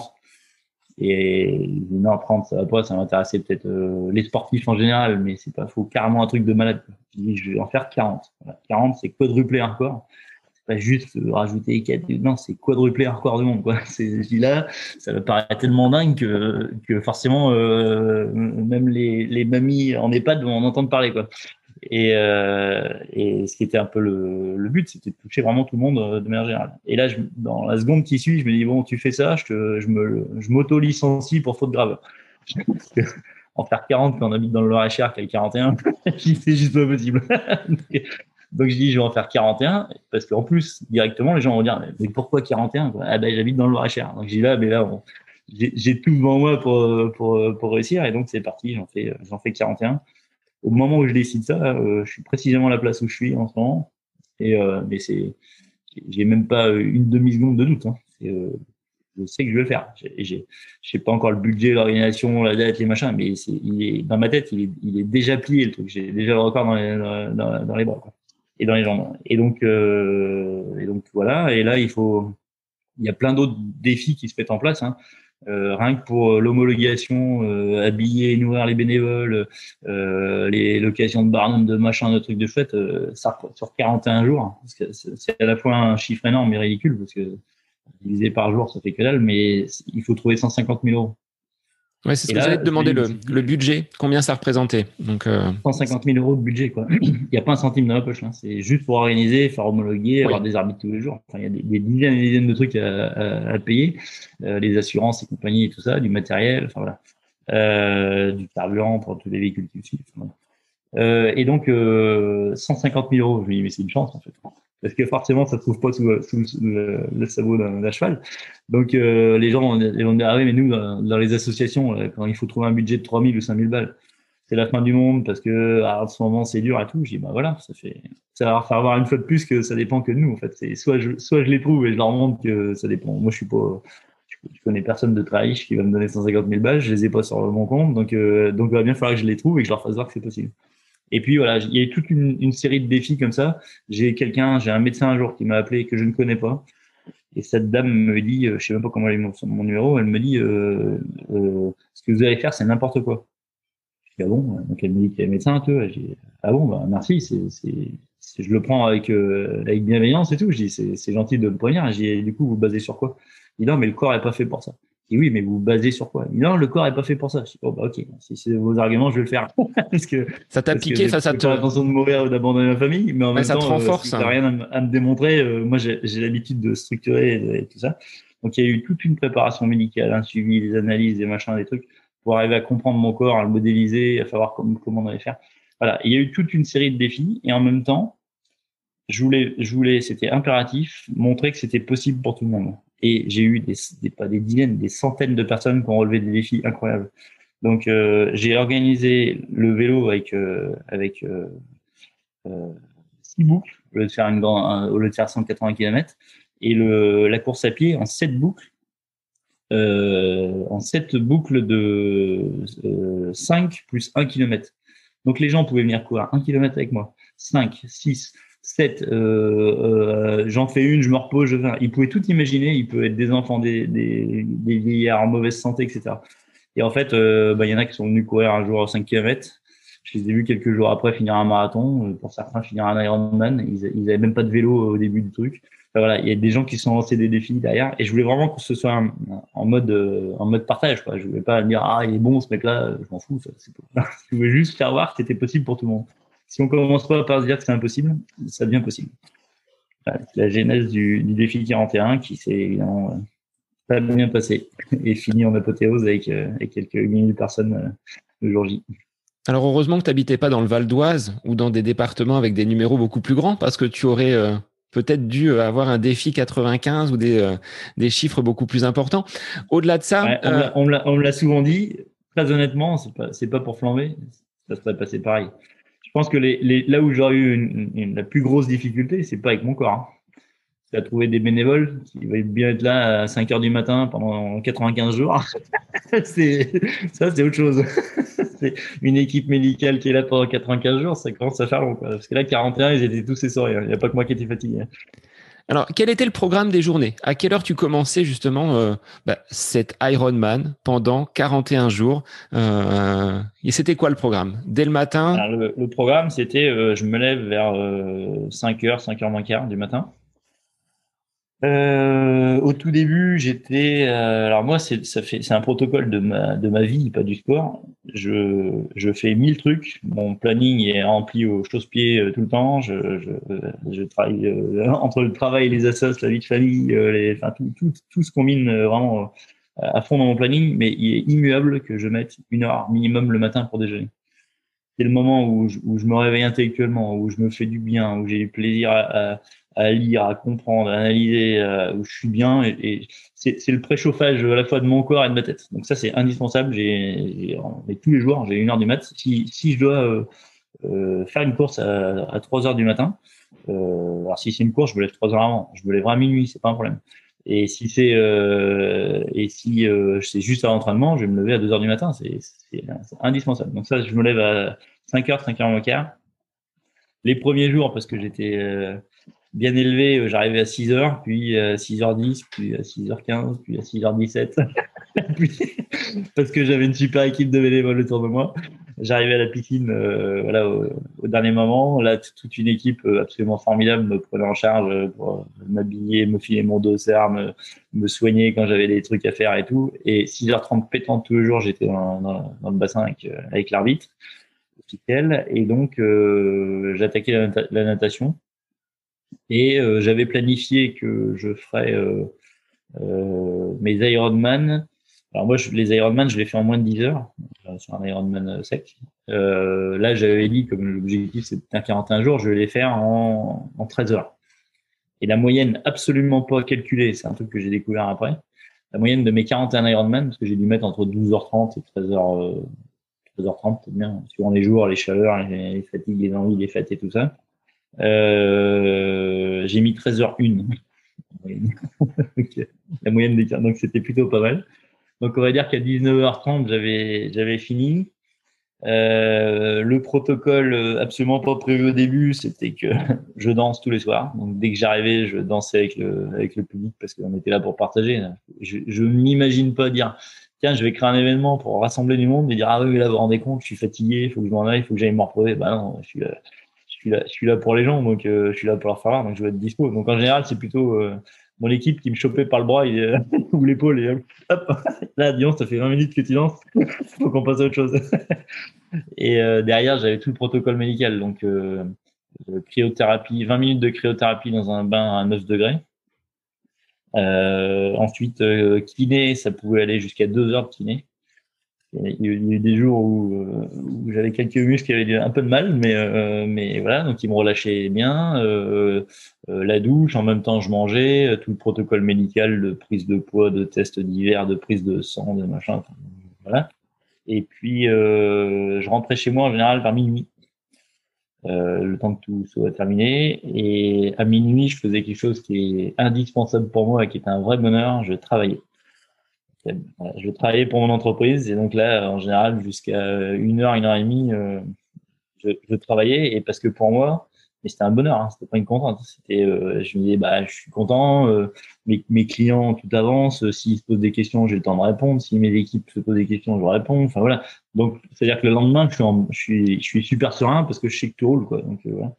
S2: Et non, 30, ça va pas, ça va intéresser peut-être les sportifs en général, mais c'est pas, faut carrément un truc de malade. Je dis, je vais en faire 40. 40, c'est quadrupler un record pas juste rajouter quatre. Non, c'est quadrupler un record du monde. Quoi. (laughs) Je dis là, ça me paraît tellement dingue que, forcément, euh, même les, les mamies en EHPAD vont en entendre parler. Quoi. Et, euh, ce qui était un peu le, but, c'était de toucher vraiment tout le monde euh, de manière générale. Et là, dans la seconde qui suit, je me dis bon, tu fais ça, je, te, je m'auto-licencie pour faute grave. (laughs) en faire 40 quand on habite dans le Loir-et-Cher, qui a 41, (laughs) c'est juste pas possible. Donc je dis, je vais en faire 41, parce qu'en plus, directement, les gens vont dire, mais pourquoi 41 Ah ben, j'habite dans le Loir-et-Cher. Donc je dis là, mais là, j'ai tout devant moi pour, pour, pour réussir, et donc c'est parti, j'en fais, j'en fais 41. Au moment où je décide ça, euh, je suis précisément à la place où je suis en ce moment, et euh, mais c'est, j'ai même pas une demi seconde de doute. Hein. Euh, je sais que je vais le faire. Je sais pas encore le budget, l'organisation, la date, les machins, mais c'est, il est dans ma tête, il est, il est déjà plié le truc. J'ai déjà le record dans les, dans, dans les bras. Quoi et dans les jambes. Et donc, euh, et donc voilà. Et là, il faut, il y a plein d'autres défis qui se mettent en place. Hein. Euh, rien que pour l'homologation, euh, habiller, nourrir les bénévoles, euh, les locations de barnum, de machin, de trucs de chouette, euh, ça sur 41 jours. Hein, c'est à la fois un chiffre énorme mais ridicule parce que divisé par jour, ça fait que dalle, mais il faut trouver 150 000 euros.
S3: Ouais, c'est ce que j'allais te demander, le, le, budget, combien ça représentait Donc,
S2: euh... 150 000 euros de budget, quoi. (clears throat) il n'y a pas un centime dans la poche, là. C'est juste pour organiser, faire homologuer, avoir des arbitres tous les jours. Enfin, il y a des, des, dizaines et des dizaines de trucs à, à, à payer, euh, les assurances et compagnie et tout ça, du matériel, enfin voilà, euh, du carburant pour tous les véhicules qui suivent. Enfin, voilà. et donc, 150 000 euros, je me dis, mais c'est une chance, en fait parce que forcément ça se trouve pas sous, le, sabot d'un cheval. Donc euh, les gens ils vont dire ah oui mais nous dans, les associations euh, quand il faut trouver un budget de 3000 ou 5000 balles c'est la fin du monde parce que à ce moment c'est dur et tout. Je dis bah voilà ça fait ça va faire avoir une fois de plus que ça dépend que de nous en fait. Soit je soit je les trouve et je leur montre que ça dépend. Moi je suis pas je connais personne de très riche qui va me donner 150 000 balles, je les ai pas sur mon compte, donc euh, donc il va bien falloir que je les trouve et que je leur fasse voir que c'est possible. Et puis voilà, il y a toute une, une série de défis comme ça. J'ai quelqu'un, j'ai un médecin un jour qui m'a appelé que je ne connais pas. Et cette dame me dit, euh, je sais même pas comment elle eu mon, mon numéro, elle me dit, euh, euh, ce que vous allez faire, c'est n'importe quoi. Je dis, ah bon Donc elle me dit qu'elle est médecin, tout. Je dis, ah bon, bah merci, c'est, c'est, je le prends avec, euh, avec bienveillance et tout. Je dis, c'est, gentil de me prévenir. Dis, du coup, vous basez sur quoi? Il dit, non, mais le corps est pas fait pour ça oui, mais vous, vous basez sur quoi? Non, le corps est pas fait pour ça. Je dis, oh, bah, ok, si c'est vos arguments, je vais le faire. (laughs)
S3: parce que, ça t'a piqué face à toi.
S2: Pas l'intention de mourir ou d'abandonner ma famille, mais en même
S3: ça
S2: temps,
S3: te renforce.
S2: Euh, si rien à, me démontrer, euh, moi, j'ai l'habitude de structurer et, tout ça. Donc, il y a eu toute une préparation médicale, un suivi, des analyses, des machins, des trucs, pour arriver à comprendre mon corps, à le modéliser, à savoir comment, comment on allait faire. Voilà. Il y a eu toute une série de défis, et en même temps, je voulais, je voulais, c'était impératif, montrer que c'était possible pour tout le monde. Et j'ai eu des, pas des dizaines, des centaines de personnes qui ont relevé des défis incroyables. Donc euh, j'ai organisé le vélo avec euh, avec euh, 6 boucles au lieu de faire, une grande, au faire 180 km. Et le, la course à pied en 7 boucles euh, en 7 boucles de euh, 5 plus 1 km. Donc les gens pouvaient venir courir 1 km avec moi, 5, 6, 7, euh, euh, j'en fais une, je me repose, je viens. Ils pouvaient tout imaginer, il peut être des enfants, des, des, des vieillards en mauvaise santé, etc. Et en fait, euh, bah, il y en a qui sont venus courir un jour 5 km. Je les ai vus quelques jours après finir un marathon, pour certains finir un Ironman. Ils, ils avaient même pas de vélo au début du truc voilà, il y a des gens qui sont lancés des défis derrière, et je voulais vraiment que ce soit en mode euh, en mode partage. Quoi. Je voulais pas dire ah il est bon ce mec-là, je m'en fous. (laughs) Je voulais juste faire voir que c'était possible pour tout le monde. Si on commence pas par se dire que c'est impossible, ça devient possible. c'est la genèse du, du, défi 41 qui s'est évidemment euh, pas bien passé (laughs) et fini en apothéose avec, euh, avec quelques milliers de personnes le jour J.
S3: Alors heureusement que tu n'habitais pas dans le Val d'Oise ou dans des départements avec des numéros beaucoup plus grands parce que tu aurais peut-être dû euh, avoir un défi 95 ou des, euh, des chiffres beaucoup plus importants. Au-delà de ça,
S2: euh, on me l'a souvent dit. Très honnêtement, c'est pas pas pour flamber, ça serait passé pareil. Je pense que là où j'aurais eu la plus grosse difficulté, c'est pas avec mon corps. Hein. C'est à trouver des bénévoles qui vont bien être là à 5 heures du matin pendant 95 jours. (laughs) ça, c'est autre chose. (laughs) c'est une équipe médicale qui est là pendant 95 jours, ça commence à faire. Parce que là, 41, ils étaient tous essorés. Il n'y a pas que moi qui étais fatigué.
S3: Alors, quel était le programme des journées? À quelle heure tu commençais justement euh, bah, cet Ironman pendant 41 jours euh, Et c'était quoi le programme? Dès le matin?
S2: Le, programme, c'était euh, je me lève vers 5h, 5h moins quart du matin. Euh, au tout début, j'étais. Euh, alors moi, c'est ça fait, c'est un protocole de ma de ma vie, pas du sport. Je je fais mille trucs. Mon planning est rempli au chausse-pied euh, tout le temps. Je je, je travaille euh, (laughs) entre le travail, les assos, la vie de famille, les, enfin tout tout tout se combine vraiment à fond dans mon planning. Mais il est immuable que je mette une heure minimum le matin pour déjeuner. C'est le moment où je, où je me réveille intellectuellement, où je me fais du bien, où j'ai du plaisir à, à à lire, à comprendre, à analyser euh, où je suis bien. Et, et c'est le préchauffage à la fois de mon corps et de ma tête. Donc ça, c'est indispensable. J'ai tous les jours, j'ai une heure du mat. Si, si je dois euh, euh faire une course à, à 3 heures du matin, euh, alors si c'est une course, je me lève 3 heures avant. Je me lèverai à minuit, c'est pas un problème. Et si c'est euh, et si euh, c'est juste à l'entraînement, je vais me lever à 2 heures du matin. C'est indispensable. Donc ça, je me lève à 5 heures, 5 heures moins quart. Les premiers jours, parce que j'étais bien élevé, euh, j'arrivais à 6h, puis à 6h10, puis à 6h15, puis à 6h17. (laughs) parce que j'avais une super équipe de bénévoles autour de moi. J'arrivais à la piscine euh, voilà, au, dernier moment. Là, toute une équipe euh, absolument formidable me prenait en charge pour m'habiller, me filer mon dossard, me, me soigner quand j'avais des trucs à faire et tout. Et 6h30 pétant tous les jours, j'étais dans, dans, dans, le bassin avec, avec l'arbitre officiel. Et donc, j'attaquais la, la natation et euh, j'avais planifié que je ferais euh, euh, mes Ironman. Alors moi, je, les Ironman, je les fais en moins de 10 heures sur un Ironman sec. là, j'avais dit, comme l'objectif c'était un 41 jours, je vais les faire en, en 13 heures. Et la moyenne absolument pas calculée, c'est un truc que j'ai découvert après. La moyenne de mes 41 Ironman, parce que j'ai dû mettre entre 12h30 et 13h, 13h30, peut bien, suivant les jours, les chaleurs, les fatigues, les envies, les fêtes et tout ça. Euh, j'ai mis 13h01. (laughs) La moyenne des donc c'était plutôt pas mal. Donc on va dire qu'à 19h30 j'avais j'avais fini. Euh, le protocole absolument pas prévu au début, c'était que (laughs) je danse tous les soirs. Donc dès que j'arrivais, je dansais avec le avec le public parce qu'on était là pour partager. Je, je m'imagine pas dire tiens, je vais créer un événement pour rassembler du monde et dire ah oui, là vous vous rendez compte, je suis fatigué, il faut que je m'en aille, il faut que j'aille me reposer. Bah non, je suis je suis là pour les gens, donc euh, je suis là pour leur faire donc je vais être dispo. Donc en général, c'est plutôt euh, mon équipe qui me chopait par le bras et, (laughs) ou l'épaule et hop, (laughs) là, disons, ça fait 20 minutes que tu danses, (laughs) faut qu'on passe à autre chose. et euh, derrière, j'avais tout le protocole médical, donc cryothérapie, 20 minutes de cryothérapie dans un bain à 9 degrés. ensuite, kiné, ça pouvait aller jusqu'à 2 heures de kiné. Il y a eu des jours où, euh, où j'avais quelques muscles qui avaient un peu de mal, mais, euh, mais voilà, donc ils me relâchaient bien. Euh, la douche, en même temps je mangeais, tout le protocole médical de prise de poids, de tests divers, de prise de sang, de machin, voilà. Et puis je rentrais chez moi en général vers minuit. le temps que tout soit terminé. Et à minuit, je faisais quelque chose qui est indispensable pour moi et qui est un vrai bonheur. Je travaillais. Je travaillais pour mon entreprise et donc là, en général, jusqu'à une heure, une heure et demie, euh, je, je, travaillais. Et parce que pour moi, mais c'était un bonheur, hein, c'était pas une contrainte. C'était, euh, je me disais, bah, je suis content, euh, mes, mes, clients tout avance, euh, s'ils se posent des questions, j'ai le temps de répondre, si mes équipes se posent des questions, je réponds. Enfin voilà. Donc, c'est-à-dire que le lendemain, je suis, je suis, je suis super serein parce que je sais que tout roule, quoi. Donc voilà.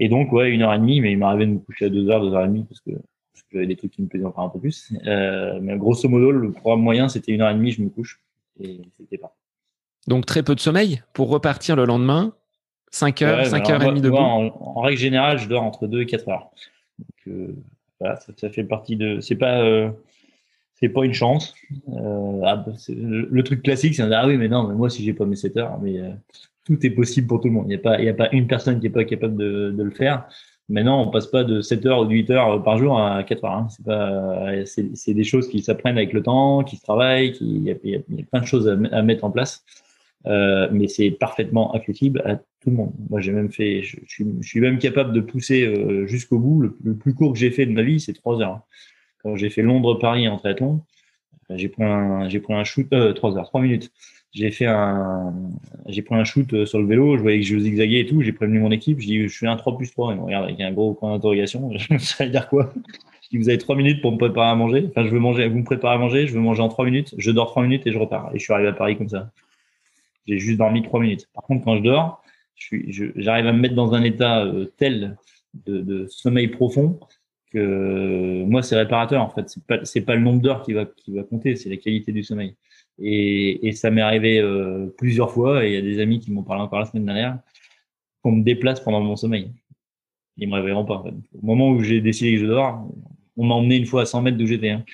S2: Et donc, ouais, une heure et demie, mais il m'arrivait de me coucher à deux heures, deux heures et demie parce que j'avais des trucs qui me plaisaient encore un peu plus. mais grosso modo, le programme moyen, c'était une heure et demie, je me couche et c'était pas.
S3: Donc très peu de sommeil pour repartir le lendemain 5 heures, 5 heures et demie de
S2: en, en, règle générale, je dors entre 2 et 4 heures. Donc, euh, voilà, ça, ça, fait partie de. C'est pas. Euh, c'est pas une chance. Euh, ah, bah, le, le, truc classique, c'est de dire ah oui, mais non, mais moi si j'ai pas mes 7 heures, mais euh, tout est possible pour tout le monde. Il n'y a pas, il y a pas une personne qui est pas capable de, de le faire. Maintenant, on passe pas de 7 heures ou de 8 heures par jour à 4 heures. Hein. C'est pas, c'est des choses qui s'apprennent avec le temps, qui se travaillent, qui, il y a, plein de choses à, mettre en place. Euh, mais c'est parfaitement accessible à tout le monde. Moi, j'ai même fait, je, suis, je, suis, même capable de pousser euh, jusqu'au bout. Le, plus court que j'ai fait de ma vie, c'est trois heures. Quand j'ai fait Londres-Paris en triathlon, euh, j'ai pris un, j'ai pris un shoot, euh, trois heures, trois minutes. J'ai fait un, j'ai pris un shoot euh, sur le vélo. Je voyais que je zigzaguais et tout. J'ai prévenu mon équipe. Je dis, je fais un 3 plus 3. Ils me regardent avec un gros point d'interrogation. (laughs) Ça veut dire quoi? Je dis, vous avez trois minutes pour me préparer à manger. Enfin, je veux manger, vous me préparez à manger. Je veux manger en trois minutes. Je dors trois minutes et je repars. Et je suis arrivé à Paris comme ça. J'ai juste dormi trois minutes. Par contre, quand je dors, j'arrive à me mettre dans un état euh, tel de, sommeil profond que moi, c'est réparateur en fait. C'est pas, pas le nombre d'heures qui va, qui va compter, c'est la qualité du sommeil. Et, et ça m'est arrivé euh, plusieurs fois, et il y a des amis qui m'ont parlé encore la semaine dernière, qu'on me déplace pendant mon sommeil. Ils me réveilleront pas. En fait. Au moment où j'ai décidé que je dors, on m'a emmené une fois à 100 mètres d'où j'étais. Hein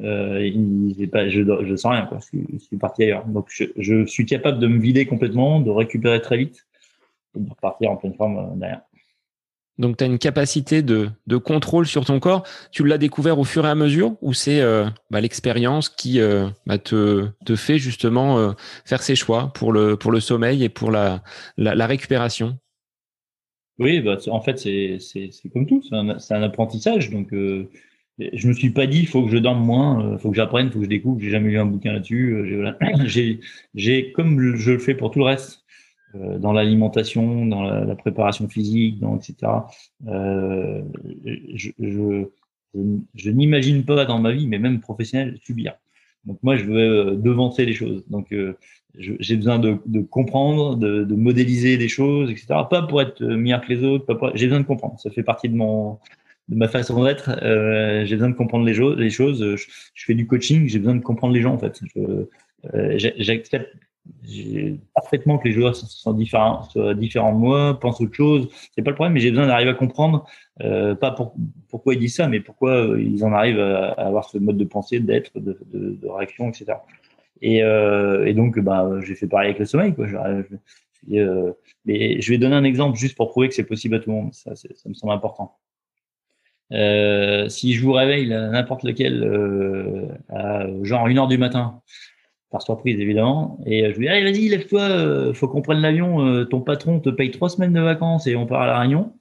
S2: euh, pas, je, je sens rien, quoi. Je, suis parti ailleurs. Donc, je, je, suis capable de me vider complètement, de récupérer très vite et de repartir en pleine forme euh, derrière.
S3: Donc, tu as une capacité de, contrôle sur ton corps. Tu l'as découvert au fur et à mesure ou c'est euh, bah, l'expérience qui euh, bah, te, fait justement euh, faire ses choix pour le, sommeil et pour la, récupération?
S2: Oui, bah, en fait, c'est comme tout. C'est un, apprentissage. Donc, je me suis pas dit, il faut que je dorme moins, il faut que j'apprenne, il faut que je découvre. J'ai jamais lu un bouquin là-dessus. (clears throat) J'ai, comme je le fais pour tout le reste, dans l'alimentation, dans la, la, préparation physique, dans etc. Euh, je, je, je, n'imagine pas dans ma vie, mais même professionnelle, subir. Donc moi, je veux devancer les choses. Donc j'ai besoin de, de comprendre, de, de, modéliser des choses, etc. Pas pour être meilleur que les autres, pas pour... j'ai besoin de comprendre. Ça fait partie de mon de ma façon d'être. Euh, j'ai besoin de comprendre les, les choses. Je, je, fais du coaching, j'ai besoin de comprendre les gens en fait. Euh, J'accepte parfaitement que les joueurs sont différents, soient différents de moi, pensent autre chose. C'est pas le problème, mais j'ai besoin d'arriver à comprendre, euh, pas pour, pourquoi ils disent ça, mais pourquoi euh, ils en arrivent à, avoir ce mode de pensée, d'être, de, réaction, etc. Et, euh, et donc, bah, j'ai fait pareil avec le sommeil. Je, mais je vais donner un exemple juste pour prouver que c'est possible à tout le monde. Ça, ça me semble important. Si je vous réveille n'importe lequel à genre une heure du matin, par surprise évidemment, et je vous dis allez vas-y lève-toi, euh, faut qu'on prenne l'avion, euh, ton patron te paye trois semaines de vacances et on part à la Réunion.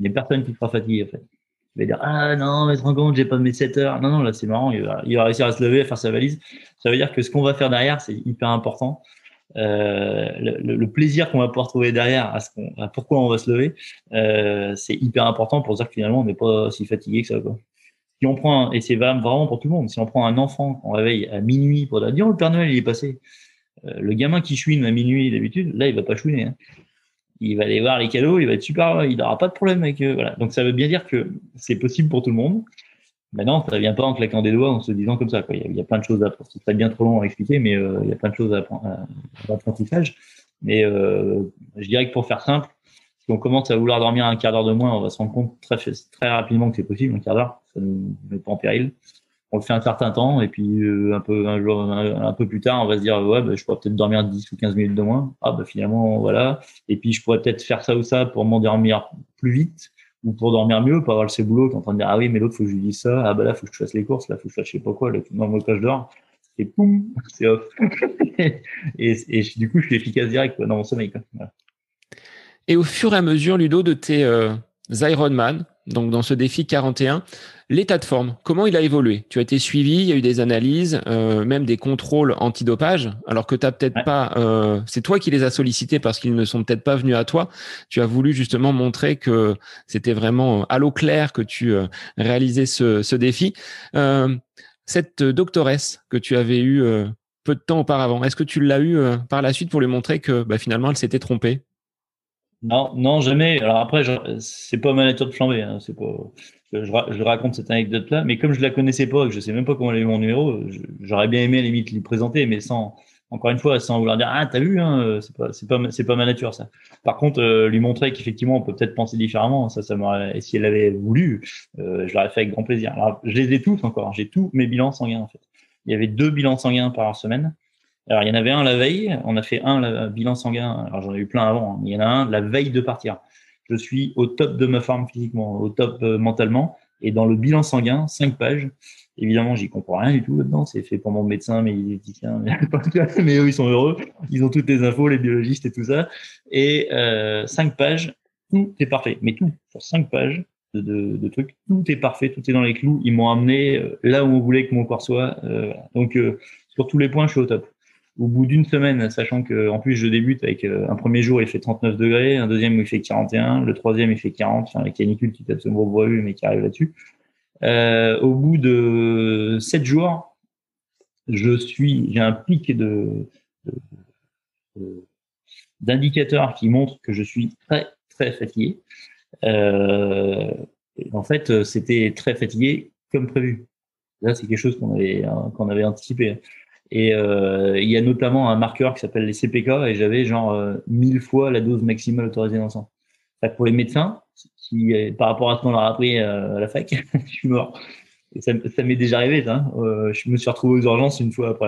S2: Il n'y a personne qui sera fatigué en fait. Il va dire ah non mais te rends compte j'ai pas mes 7 heures. Non non là c'est marrant, il va, réussir à se lever, à faire sa valise. Ça veut dire que ce qu'on va faire derrière c'est hyper important euh, le, plaisir qu'on va pouvoir trouver derrière à, ce qu'on, à pourquoi on va se lever, euh, c'est hyper important pour dire que finalement on n'est pas si fatigué que ça. Quoi. Si on prend, et c'est vraiment pour tout le monde, si on prend un enfant qu'on réveille à minuit pour dire oh, le Père Noël il est passé, euh, le gamin qui chouine à minuit d'habitude, là il va pas chouiner. Hein. Il va aller voir les cadeaux, il va être super, il n'aura pas de problème avec eux. Voilà. Donc ça veut bien dire que c'est possible pour tout le monde. Maintenant, ça vient pas en claquant des doigts, en se disant comme ça. Il, y a, plein de choses à apprendre. C'est bien trop long à expliquer, mais euh, il y a plein de choses à apprendre, d'apprentissage. Mais euh, je dirais que pour faire simple, si on commence à vouloir dormir un quart d'heure de moins, on va se rendre compte très, très rapidement que c'est possible, un quart d'heure, ça ne nous met pas en péril. On le fait un certain temps, et puis euh, un peu un jour, un, peu plus tard, on va se dire ouais, bah, je pourrais peut-être dormir 10 ou 15 minutes de moins. Ah bah finalement voilà. Et puis je pourrais peut-être faire ça ou ça pour m'endormir plus vite ou pour dormir mieux, pas avoir le céboulot qui est en train de dire ah oui mais l'autre faut que je lui dise ça, ah bah là faut que je fasse les courses, là faut que je fasse je sais pas quoi, là, moi quand je dors, c'est poum, (laughs) c'est off. (laughs) et, du coup je suis efficace direct dans mon sommeil. Quoi.
S3: Et au fur et à mesure, Ludo, de tes euh, Ironman, donc dans ce défi 41, l'état de forme, comment il a évolué? Tu as été suivi, il y a eu des analyses, euh, même des contrôles antidopage, alors que tu peut-être pas, euh, c'est toi qui les as sollicités parce qu'ils ne sont peut-être pas venus à toi. Tu as voulu justement montrer que c'était vraiment à l'eau claire que tu euh, réalisais ce, ce défi. Euh, cette doctoresse que tu avais eue euh, peu de temps auparavant, est-ce que tu l'as eu par la suite pour lui montrer que bah, finalement elle s'était trompée?
S2: Non, non, jamais. Alors après, c'est pas ma nature de flamber. Hein. C'est pas, je, je, raconte cette anecdote-là, mais comme je la connaissais pas, que je sais même pas comment elle a eu mon numéro, j'aurais bien aimé à la limite lui présenter, mais sans, encore une fois, sans vouloir dire ah t'as vu, hein, c'est pas, c'est pas, c'est pas ma nature ça. Par contre, euh, lui montrer qu'effectivement on peut peut-être penser différemment, ça, ça m'aurait, si elle avait voulu, euh, je l'aurais fait avec grand plaisir. Alors, je les ai tous encore. J'ai tous mes bilans sanguins en fait. Il y avait deux bilans sanguins par semaine. Alors, il y en avait un la veille, on a fait un bilan sanguin, alors j'en ai eu plein avant, hein, il y en a un la veille de partir. Je suis au top de ma forme physiquement, au top euh, mentalement, et dans le bilan sanguin, cinq pages. Évidemment, j'y comprends rien du tout là-dedans, c'est fait pour mon médecin, mes diététiciens, (laughs) mais, eux, ils sont heureux, ils ont toutes les infos, les biologistes et tout ça. Et euh, cinq pages, tout est parfait, mais tout, sur cinq pages, de, de, de, trucs. Tout est parfait, tout est dans les clous. Ils m'ont amené euh, là où on voulait que mon corps soit. Euh, donc, euh, sur tous les points, je suis au top au bout d'une semaine, sachant que en plus je débute avec euh, un premier jour il fait 39 degrés, un deuxième il fait 41, le troisième il fait 40, enfin la canicule qui tape ce gros bruit mais qui arrive là-dessus. Euh, au bout de sept jours, je suis, j'ai un pic de, d'indicateurs qui montrent que je suis très très fatigué. Euh, en fait, c'était très fatigué comme prévu. Là, c'est quelque chose qu'on avait qu'on avait anticipé. Et euh, il y a notamment un marqueur qui s'appelle les CPK et j'avais genre euh, mille fois la dose maximale autorisée dans le sang. Pour les médecins, qui, par rapport à ce qu'on leur a appris euh, à la fac, (laughs) je suis mort. Ça, m'est déjà arrivé. Hein. Euh, je me suis retrouvé aux urgences une fois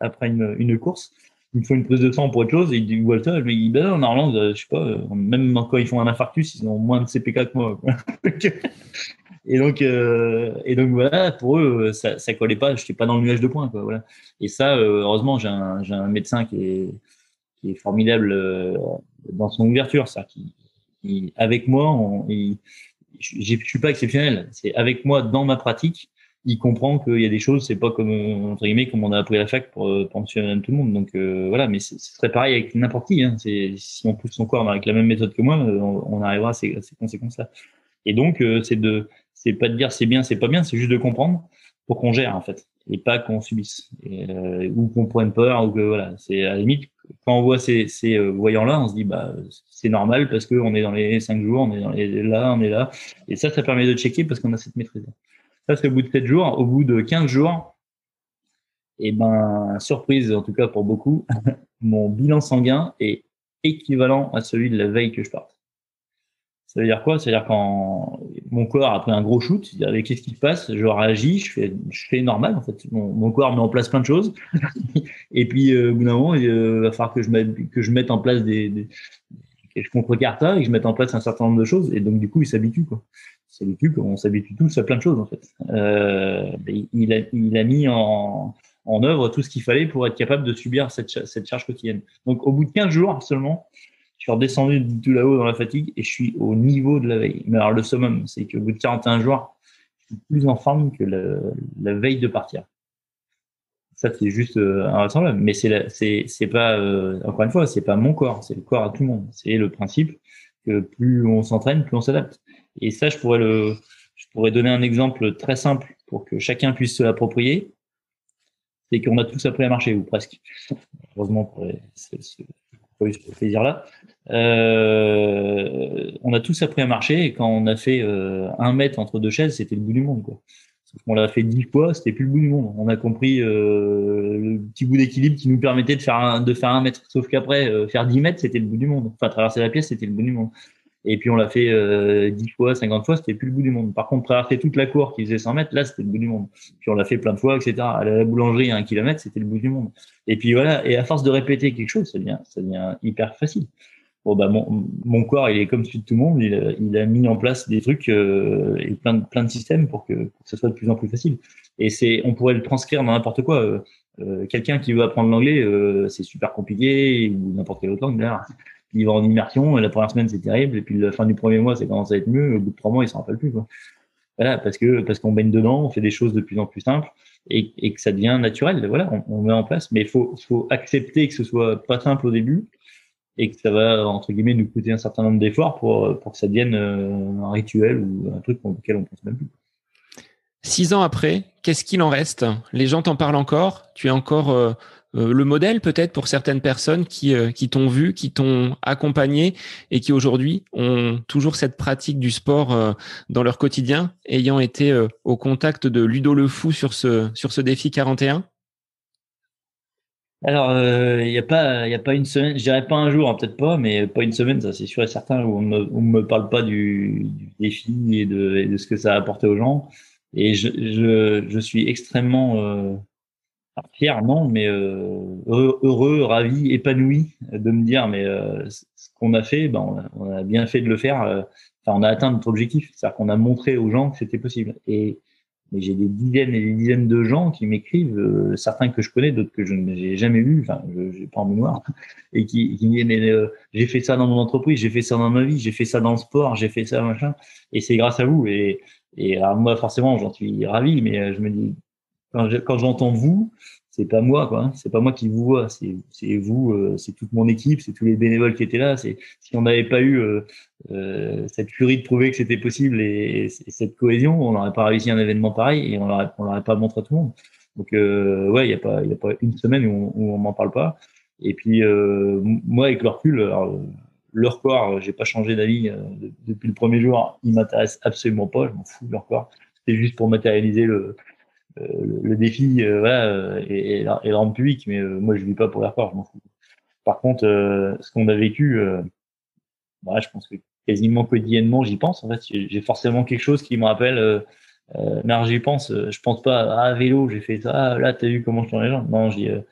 S2: après, une, course. Ils me font une prise de sang pour autre chose et ils disent Walter, je me dis ben en je sais pas, même quand ils font un infarctus, ils ont moins de CPK que moi. (laughs) Et donc, euh, et donc voilà, pour eux, ça, ça collait pas. Je suis pas dans le nuage de points, quoi. Voilà. Et ça, euh, heureusement, j'ai un, j'ai un médecin qui est, qui est formidable euh, dans son ouverture, ça, qui, qui avec moi, on, je suis pas exceptionnel. C'est avec moi dans ma pratique, il comprend qu'il y a des choses, c'est pas comme entre guillemets comme on a appris à la fac pour, monsieur tout le monde. Donc euh, voilà, mais c'est très pareil avec n'importe qui. Hein. C'est si on pousse son corps avec la même méthode que moi, on, arrivera à ces, ces conséquences-là. Et donc c'est de c'est pas de dire c'est bien, c'est pas bien, c'est juste de comprendre pour qu'on gère en fait et pas qu'on subisse euh, ou qu'on prenne peur ou que voilà. C'est à la limite quand on voit ces, euh, voyants là, on se dit bah c'est normal parce que on est dans les cinq jours, on est dans les là, on est là et ça ça permet de checker parce qu'on a cette maîtrise. Ça c'est au bout de sept jours, au bout de 15 jours, et eh ben surprise en tout cas pour beaucoup, (laughs) mon bilan sanguin est équivalent à celui de la veille que je parte. Ça veut dire quoi? Ça veut dire quand mon corps a pris un gros shoot, avec qu'est-ce qui se passe Je réagis, je fais, normal en fait. Mon, corps met en place plein de choses. (laughs) et puis euh, au bout d'un moment, il euh, va falloir que je mette, que je mette en place des, des je contrecarre ça et que je mette en place un certain nombre de choses. Et donc du coup, il s'habitue quoi. Il s'habitue, on s'habitue tous à plein de choses en fait. Euh, il, a, il a mis en, œuvre tout ce qu'il fallait pour être capable de subir cette charge quotidienne. Donc au bout de 15 jours seulement, je suis redescendu de tout là-haut dans la fatigue et je suis au niveau de la veille. Mais alors le summum, c'est qu'au bout de 41 jours, je suis plus en forme que la veille de partir. Ça, c'est juste euh, invraisemblable. Mais c'est pas euh, encore une fois, c'est pas mon corps, c'est le corps à tout le monde. C'est le principe que plus on s'entraîne, plus on s'adapte. Et ça, je pourrais le, je pourrais donner un exemple très simple pour que chacun puisse se l'approprier. C'est qu'on a tous appris à marcher ou presque. Heureusement pour Euh, on a tous appris à marcher et quand on a fait euh, un mètre entre deux chaises, c'était le bout du monde. Quoi. On l'a fait dix fois, c'était plus le bout du monde. On a compris euh, le petit bout d'équilibre qui nous permettait de faire un, de faire un mètre. Sauf qu'après, faire dix mètres, c'était le bout du monde. Enfin, traverser la pièce, c'était le bout du monde. Et puis on l'a fait euh, 10 fois, 50 fois, c'était plus le bout du monde. Par contre, traverser toute la cour qui faisait 100 mètres, là, c'était le bout du monde. Puis on l'a fait plein de fois, etc. À la boulangerie à un kilomètre, c'était le bout du monde. Et puis voilà, et à force de répéter quelque chose, ça devient, ça devient hyper facile. Bon, bah, mon, mon corps, il est comme celui de tout le monde, il a, il a mis en place des trucs euh, et plein de, plein de systèmes pour que, pour ça soit de plus en plus facile. Et c'est, on pourrait le transcrire dans n'importe quoi. Euh, euh Quelqu'un qui veut apprendre l'anglais, euh, c'est super compliqué, ou n'importe quelle autre langue d'ailleurs il va en immersion, la première semaine c'est terrible, et puis la fin du premier mois ça commence à être mieux, au bout de trois mois il s'en rappelle plus. Voilà, parce que parce qu'on baigne dedans, on fait des choses de plus en plus simples et, que ça devient naturel. Voilà, on, on met en place, mais il faut, faut accepter que ce soit pas simple au début et que ça va entre guillemets nous coûter un certain nombre d'efforts pour pour que ça devienne euh, un rituel ou un truc auquel on pense même plus.
S3: Six ans après, qu'est-ce qu'il en reste? Les gens t'en parlent encore? Tu es encore euh, le modèle peut-être pour certaines personnes qui, euh, qui t'ont vu, qui t'ont accompagné et qui aujourd'hui ont toujours cette pratique du sport dans leur quotidien, ayant été au contact de Ludo Le Fou sur ce, sur ce défi 41
S2: alors, il n'y a pas, a pas une semaine, je dirais pas un jour, hein, peut-être pas, mais pas une semaine, ça c'est sûr et certain, où on me, me, parle pas du, défi et de, ce que ça a apporté aux gens. Et je, je, suis extrêmement euh, fier, non, mais euh, heureux, ravi, épanoui de me dire, mais euh, ce qu'on a fait, ben, on a, bien fait de le faire. Euh, enfin, on a atteint notre objectif, c'est-à-dire qu'on a montré aux gens que c'était possible. Et j'ai des dizaines et des dizaines de gens qui m'écrivent, euh, certains que je connais, d'autres que je n'ai jamais vus, enfin, je n'ai pas en mémoire, (laughs) et qui, qui me disent, mais euh, j'ai fait ça dans mon entreprise, j'ai fait ça dans ma vie, j'ai fait ça dans le sport, j'ai fait ça, machin, et c'est grâce à vous. Et, et alors moi, forcément, j'en suis ravi, mais euh, je me dis, quand j'entends vous, c'est pas moi, quoi. Hein. C'est pas moi qui vous vois, c'est vous, euh, c'est toute mon équipe, c'est tous les bénévoles qui étaient là. Si on n'avait pas eu euh, euh, cette furie de prouver que c'était possible et, cette cohésion, on n'aurait pas réussi un événement pareil et on l'aurait pas montré à tout le monde. Donc euh, ouais, il y a pas a pas une semaine où on, on m'en parle pas. Et puis moi, avec le recul, alors, leur corps, j'ai pas changé d'avis depuis le premier jour. Il m'intéresse absolument pas. Je m'en fous de leur corps. C'était juste pour matérialiser le euh, le, défi euh, voilà, est, est, est, rendre public, mais euh, moi je vis pas pour l'air je m'en fous. Par contre, ce qu'on a vécu, bah, je pense que quasiment quotidiennement j'y pense. En fait, j'ai forcément quelque chose qui me rappelle. Euh, j'y pense. Je pense pas à ah, vélo, j'ai fait ça. Ah, là, t'as vu comment je tourne les jambes Non, j'ai un,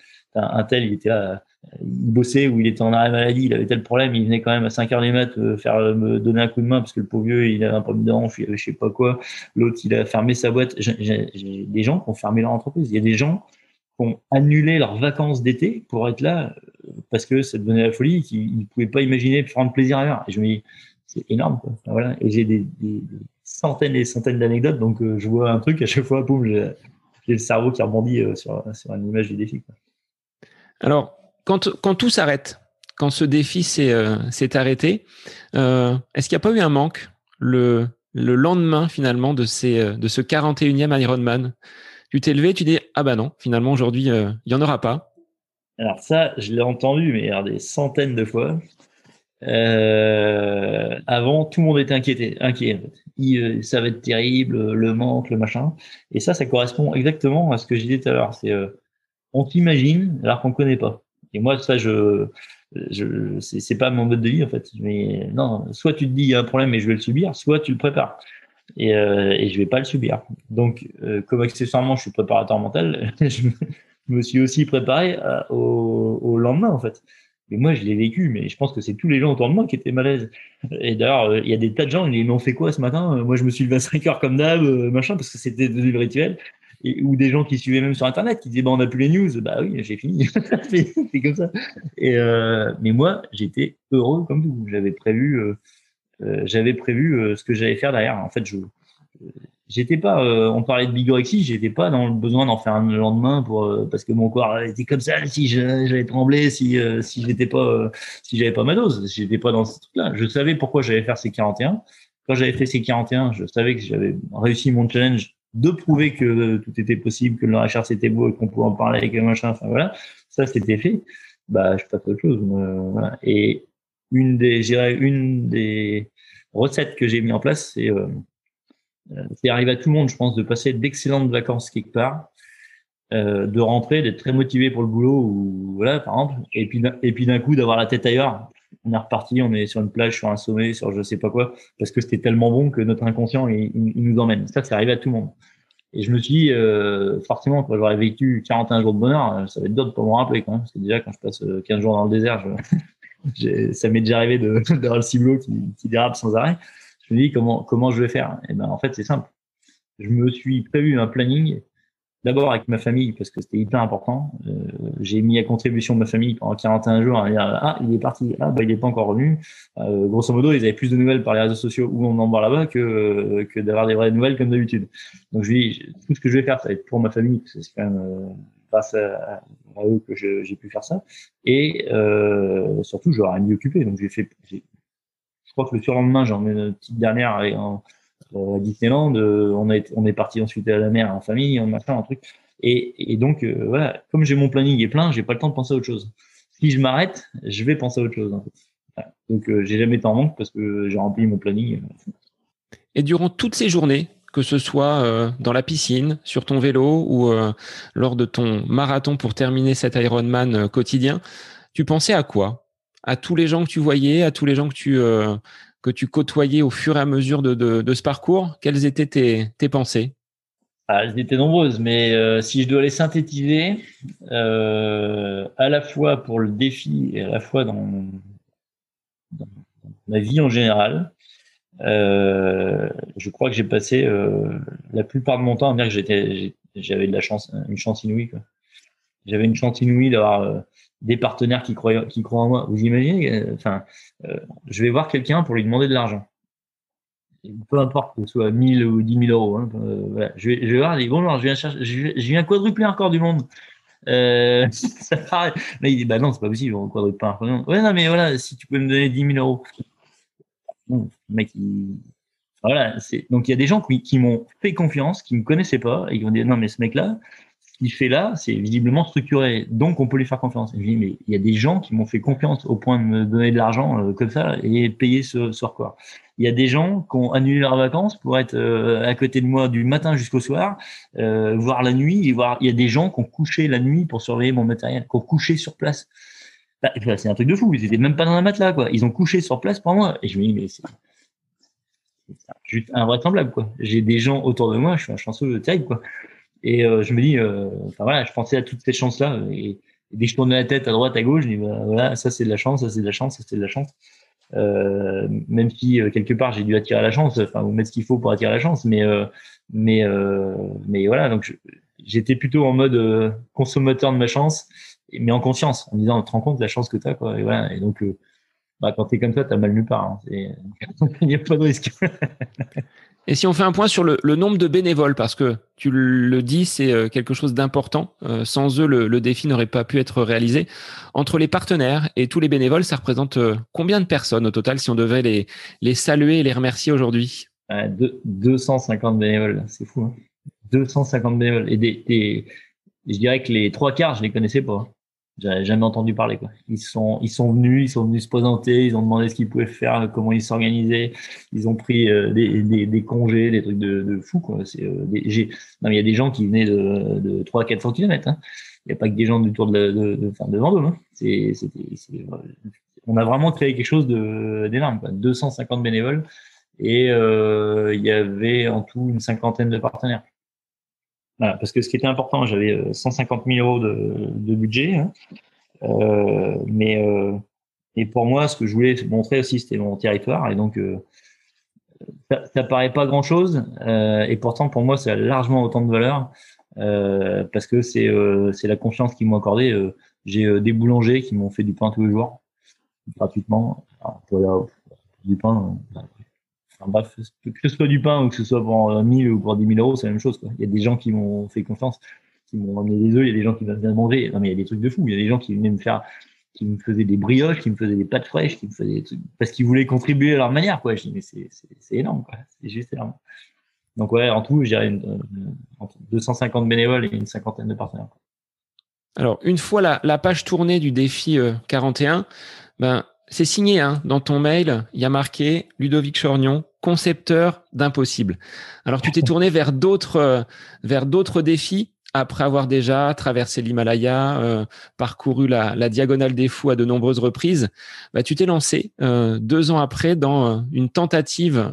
S2: un tel, il était là il bossait ou il était en arrêt maladie, il avait tel problème, il venait quand même à 5 heures du mat euh, faire euh, me donner un coup de main parce que le pauvre vieux il avait un problème de il avait je sais pas quoi. L'autre il a fermé sa boîte. J'ai des gens qui ont fermé leur entreprise. Il y a des gens qui ont annulé leurs vacances d'été pour être là euh, parce que ça devenait la folie, qu'ils ne pouvaient pas imaginer prendre plaisir à faire. Et je me dis c'est énorme quoi. voilà. Et j'ai des, centaines et des centaines d'anecdotes donc je vois un truc à chaque fois, boum, j'ai le cerveau qui rebondit sur, sur une image du défi.
S3: Alors, quand, tout s'arrête, quand ce défi s'est euh, arrêté, euh, est-ce qu'il n'y a pas eu un manque le, le lendemain finalement de, euh, ce 41e Ironman? Tu t'es levé, tu dis ah bah non, finalement aujourd'hui il n'y en aura pas.
S2: Alors ça, je l'ai entendu mais des centaines de fois. avant, tout le monde était inquiet. ça va être terrible, le manque, le machin. Et ça, ça correspond exactement à ce que je disais tout à l'heure. C'est on t'imagine alors qu'on ne connaît pas. Et moi, ça, je, je c'est pas mon mode de vie en fait. Mais non, soit tu te dis il y a un problème et je vais le subir, soit tu le prépares. Et, euh, et je vais pas le subir. Donc, euh, comme accessoirement, je suis préparateur mental, (laughs) je me suis aussi préparé euh, au, au, lendemain en fait. Mais moi, je l'ai vécu, mais je pense que c'est tous les gens autour de moi qui étaient malaises. Et d'ailleurs, il y a des tas de gens, ils m'ont fait quoi ce matin? Moi, je me suis levé à 5 heures comme d'hab, machin, parce que c'était devenu le rituel et, ou des gens qui suivaient même sur Internet qui disaient bah, on n'a plus les news. Bah oui, j'ai (laughs) fini. c'est comme ça. Et, euh, mais moi, j'étais heureux comme tout. J'avais prévu, euh, euh j'avais prévu euh, ce que j'allais faire derrière. En fait, je j'étais pas. Euh, on parlait de bigorexie, j'étais pas dans le besoin d'en faire un lendemain pour parce que mon corps était comme ça. Si j'avais tremblé, si si j'étais pas, si j'avais pas ma dose, j'étais pas dans ce truc-là. Je savais pourquoi j'allais faire ces 41. Quand j'avais fait ces 41, je savais que j'avais réussi mon challenge de prouver que tout était possible, que le recherche c'était beau et qu'on pouvait en parler avec machin, enfin voilà, ça c'était fait. Bah, je passe autre chose. Et une des, j'irais, une des recettes que j'ai mis en place, c'est, euh, euh, c'est arriver à tout le monde, je pense, de passer d'excellentes vacances quelque part, euh, de rentrer, d'être très motivé pour le boulot ou voilà, par exemple, et puis et puis d'un coup d'avoir la tête ailleurs on est reparti, on est sur une plage, sur un sommet, sur je sais pas quoi, parce que c'était tellement bon que notre inconscient, il, nous emmène. Ça, c'est arrivé à tout le monde. Et je me suis dit, euh, forcément, quand j'aurais vécu 41 jours de bonheur, euh, ça va être d'autres pour me rappeler quand même. Parce que déjà, quand je passe 15 euh, jours dans le désert, je, (laughs) ça m'est déjà arrivé d'avoir (laughs) le ciblot qui, qui dérape sans arrêt. Je me dis, comment, comment je vais faire? Et ben, en fait, c'est simple. Je me suis prévu un planning d'abord avec ma famille parce que c'était hyper important. Euh, j'ai mis à contribution ma famille pendant 41 jours à dire ah il est parti, ah bah il est pas encore revenu. Euh, grosso modo, ils avaient plus de nouvelles par les réseaux sociaux où on en voit là-bas que que d'avoir des vraies nouvelles comme d'habitude. Donc je dis tout ce que je vais faire, ça va être pour ma famille, c'est quand même euh, grâce à, eux que j'ai pu faire ça. Et euh, surtout, ai mis occupé. Donc j'ai fait, je crois que le surlendemain, j'en ai une petite dernière en, à Disneyland. Euh, on, est on est parti ensuite à la mer en famille, en machin, un truc. Et, et donc, euh, voilà, comme j'ai mon planning est plein, j'ai pas le temps de penser à autre chose. Si je m'arrête, je vais penser à autre chose. Donc, euh, j'ai jamais en manque parce que j'ai rempli mon planning.
S3: Et durant toutes ces journées, que ce soit dans la piscine, sur ton vélo ou lors de ton marathon pour terminer cet Ironman quotidien, tu pensais à quoi? À tous les gens que tu voyais, à tous les gens que tu que tu côtoyais au fur et à mesure de, ce parcours. Quelles étaient tes, pensées?
S2: Ah, Elles étaient nombreuses, mais euh, si je dois les synthétiser, euh, à la fois pour le défi et à la fois dans, ma vie en général, euh, je crois que j'ai passé la plupart de mon temps à dire que j'avais de la chance, une chance inouïe. J'avais une chance inouïe d'avoir des partenaires qui croient, en moi. Vous imaginez, je vais voir quelqu'un pour lui demander de l'argent. Peu importe que ce soit 1000 ou 10 000 euros. Hein, euh, je, vais, voir, je bonjour, je viens, chercher, je, viens quadrupler un record du monde. Euh, (laughs) il dit, bah non, c'est pas possible, on quadruple un du monde. Ouais, non, mais voilà, si tu peux me donner 10 000 euros. Mec, il... Voilà, donc il y a des gens qui, m'ont fait confiance, qui me connaissaient pas, et qui ont dit non mais ce mec-là, qu'il fait là, c'est visiblement structuré, donc on peut lui faire confiance. je dis, mais il y a des gens qui m'ont fait confiance au point de me donner de l'argent euh, comme ça et payer ce, ce record. Il y a des gens qui ont annulé leurs vacances pour être euh, à côté de moi du matin jusqu'au soir, euh, voir la nuit, et voir. Il y a des gens qui ont couché la nuit pour surveiller mon matériel, qui ont couché sur place. Bah, c'est un truc de fou. Ils étaient même pas dans un matelas, quoi. Ils ont couché sur place pour moi. Et je me dis, mais c'est juste invraisemblable, quoi. J'ai des gens autour de moi, je suis un chanceux terrible, quoi. Et euh, je me dis, euh, enfin voilà, je pensais à toutes ces chances-là. Et, dès que je tournais la tête à droite, à gauche, je dis, bah, voilà, ça c'est de la chance, ça c'est de la chance, ça c'est de la chance. Euh, même si euh, quelque part j'ai dû attirer la chance, enfin vous mettre ce qu'il faut pour attirer la chance, mais mais mais voilà, donc j'étais plutôt en mode consommateur de ma chance, mais en conscience, en disant, te rends compte de la chance que tu as, quoi. Et voilà, et donc bah, quand tu es comme ça, tu as mal nulle part. Hein. (laughs) Il n'y a pas de risque. (laughs)
S3: Et si on fait un point sur le, nombre de bénévoles, parce que tu le dis, c'est euh, quelque chose d'important. Euh, sans eux, le, défi n'aurait pas pu être réalisé. Entre les partenaires et tous les bénévoles, ça représente euh, combien de personnes au total si on devait les, les saluer et les remercier aujourd'hui?
S2: 250 bénévoles, c'est fou. Hein 250 bénévoles. Et des, je dirais que les trois quarts, je les connaissais pas. J'avais jamais entendu parler quoi. Ils sont ils sont venus, ils sont venus se présenter, ils ont demandé ce qu'ils pouvaient faire, comment ils s'organisaient. Ils ont pris euh, des, des, des, congés, des trucs de, de fou quoi. C'est euh, j'ai non il y a des gens qui venaient de, de 3 400 km hein. Il n'y a pas que des gens du tour de la, de, de, enfin, de Vendôme. Hein. C'est on a vraiment créé quelque chose de d'énorme quoi. 250 bénévoles et euh, il y avait en tout une cinquantaine de partenaires. Parce que ce qui était important, j'avais 150 euh, 000 euros de, budget, hein. euh, mais euh, et pour moi, ce que je voulais montrer aussi, c'était mon territoire, et donc ça, ça paraît pas grand chose, euh, et pourtant pour moi, ça a largement autant de valeur parce que c'est la confiance qu'ils m'ont accordé. J'ai des boulangers qui m'ont fait du pain tous les jours gratuitement. Alors, du pain, bref, que ce soit du pain ou que ce soit pour 1000 ou pour 10 000 euros, c'est la même chose. Quoi. Il y a des gens qui m'ont fait confiance, qui m'ont ramené des œufs, il y a des gens qui viennent manger. Non, mais il y a des trucs de fou. Il y a des gens qui venaient me faire, qui me faisaient des brioches, qui me faisaient des pâtes fraîches, qui me faisaient des trucs, parce qu'ils voulaient contribuer à leur manière, quoi. Je dis, mais c'est, énorme. C'est juste énorme. Donc, ouais, en tout, je dirais entre 250 bénévoles et une cinquantaine de partenaires.
S3: Alors, une fois la, page tournée du défi 41, euh, ben, c'est signé hein, dans ton mail, il y a marqué Ludovic Chorgnon, concepteur d'impossible. Alors tu t'es tourné vers d'autres euh, vers d'autres défis après avoir déjà traversé l'Himalaya, euh, parcouru la, la, diagonale des fous à de nombreuses reprises, bah, tu t'es lancé euh, deux ans après dans une tentative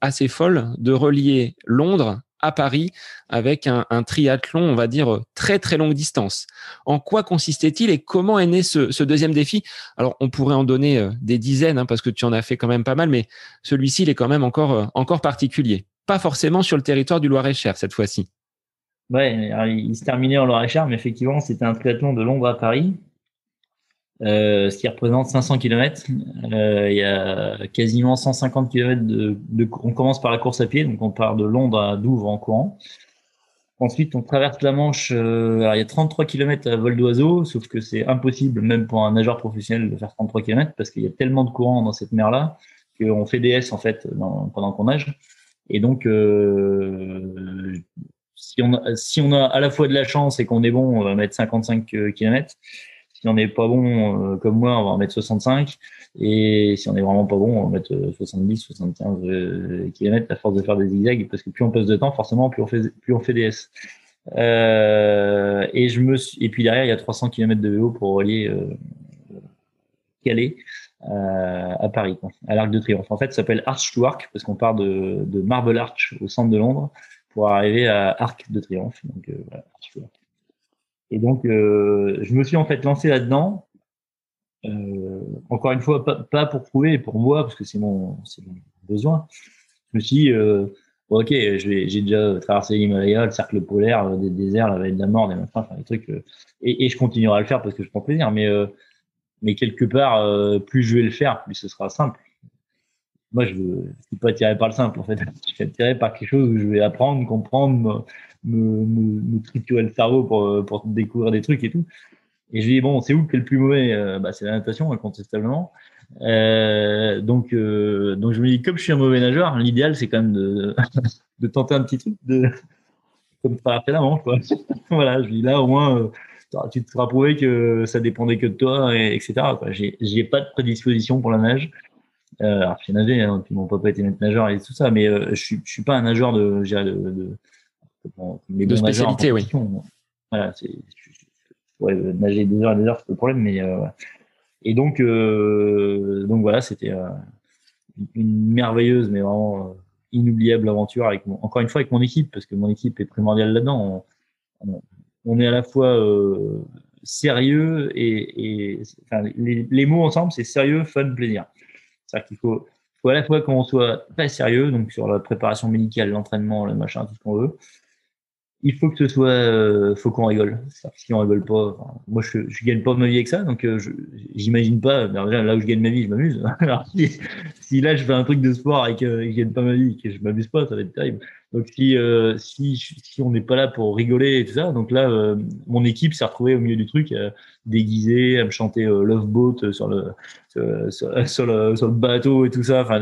S3: assez folle de relier Londres à Paris avec un, triathlon, on va dire, très très longue distance. En quoi consistait-il et comment est né ce, deuxième défi? Alors, on pourrait en donner euh, des dizaines, hein, parce que tu en as fait quand même pas mal, mais celui-ci, il est quand même encore, euh, encore particulier. Pas forcément sur le territoire du Loir-et-Cher cette fois-ci.
S2: Ouais, il se terminait en Loire-et-Cher, mais effectivement, c'était un triathlon de Londres à Paris, euh, ce qui représente 500 km. Euh, il y a quasiment 150 km de, de, On commence par la course à pied, donc on part de Londres à Douvres en courant. Ensuite, on traverse la Manche. Euh, alors il y a 33 km à vol d'oiseau, sauf que c'est impossible, même pour un nageur professionnel, de faire 33 km parce qu'il y a tellement de courant dans cette mer-là qu'on fait DS en fait pendant qu'on nage. Et donc, euh, si, on a, si on a à la fois de la chance et qu'on est bon, on va mettre 55 km. Si on n'est pas bon, euh, comme moi, on va en mettre 65. Et si on est vraiment pas bon, on va mettre 70, 75 km à force de faire des zigzags, parce que plus on passe de temps, forcément, plus on fait, fait DS. Euh, et je me suis, et puis derrière, il y a 300 km de vélo pour relier euh, Calais à Paris, à l'Arc de Triomphe. En fait, ça s'appelle Arch to Arc parce qu'on part de, de, Marble Arch au centre de Londres pour arriver à Arc de Triomphe. Donc, voilà, Et donc, euh, je me suis en fait lancé là-dedans. Euh, encore une fois, pas, pas, pour prouver, pour moi, parce que c'est mon, mon, besoin. Je me suis dit, euh, ok, j'ai déjà traversé l'Himalaya, le cercle polaire, des déserts, la vallée de la mort, des machins, enfin, des trucs. Et, et, je continuerai à le faire parce que je prends plaisir. Mais mais quelque part, euh, plus je vais le faire, plus ce sera simple. Moi, je ne suis pas attiré par le simple, en fait. (laughs) Je suis attiré par quelque chose où je vais apprendre, comprendre, me, me, triturer le cerveau pour, pour découvrir des trucs et tout. Et je dis, bon, c'est où qui est le plus mauvais? Euh, bah, C'est la natation, incontestablement. Euh, donc, euh, donc, je me dis, comme je suis un mauvais nageur, l'idéal, c'est quand même de, (laughs) de tenter un petit truc, de, comme traverser la manche. Quoi. (laughs) voilà, je dis là, au moins, tu te feras prouver que ça dépendait que de toi, et, etc. J'ai pas de prédisposition pour la nage. Euh, alors, j'ai nagé, hein, puis mon papa était maître nageur et tout ça, mais euh, je suis, je suis pas un nageur de, de, de,
S3: de, de spécialité, oui.
S2: Voilà, c'est, ouais, nager des heures et des heures, c'est le problème, mais euh, et donc, euh, donc voilà, c'était euh, une merveilleuse, mais vraiment euh, inoubliable aventure avec mon, encore une fois avec mon équipe, parce que mon équipe est primordiale là-dedans. On, on, on est à la fois euh, sérieux et, et enfin, les, les, mots ensemble, c'est sérieux, fun, plaisir. Qu'il faut, faut à la fois qu'on soit très sérieux, donc sur la préparation médicale, l'entraînement, le machin, tout ce qu'on veut, il faut que ce soit, euh, faut qu'on rigole. Si on rigole pas, moi je, je gagne pas ma vie avec ça, donc euh, j'imagine pas. là où je gagne ma vie, je m'amuse. (laughs) si, si, là je fais un truc de sport et que, je gagne pas ma vie, que je m'amuse pas, ça va être terrible. Donc si euh, si, si on n'est pas là pour rigoler et tout ça, donc là euh, mon équipe s'est retrouvée au milieu du truc, euh, déguisée, à me chanter Love Boat sur le (laughs) sur, le sur le bateau et tout ça. Enfin,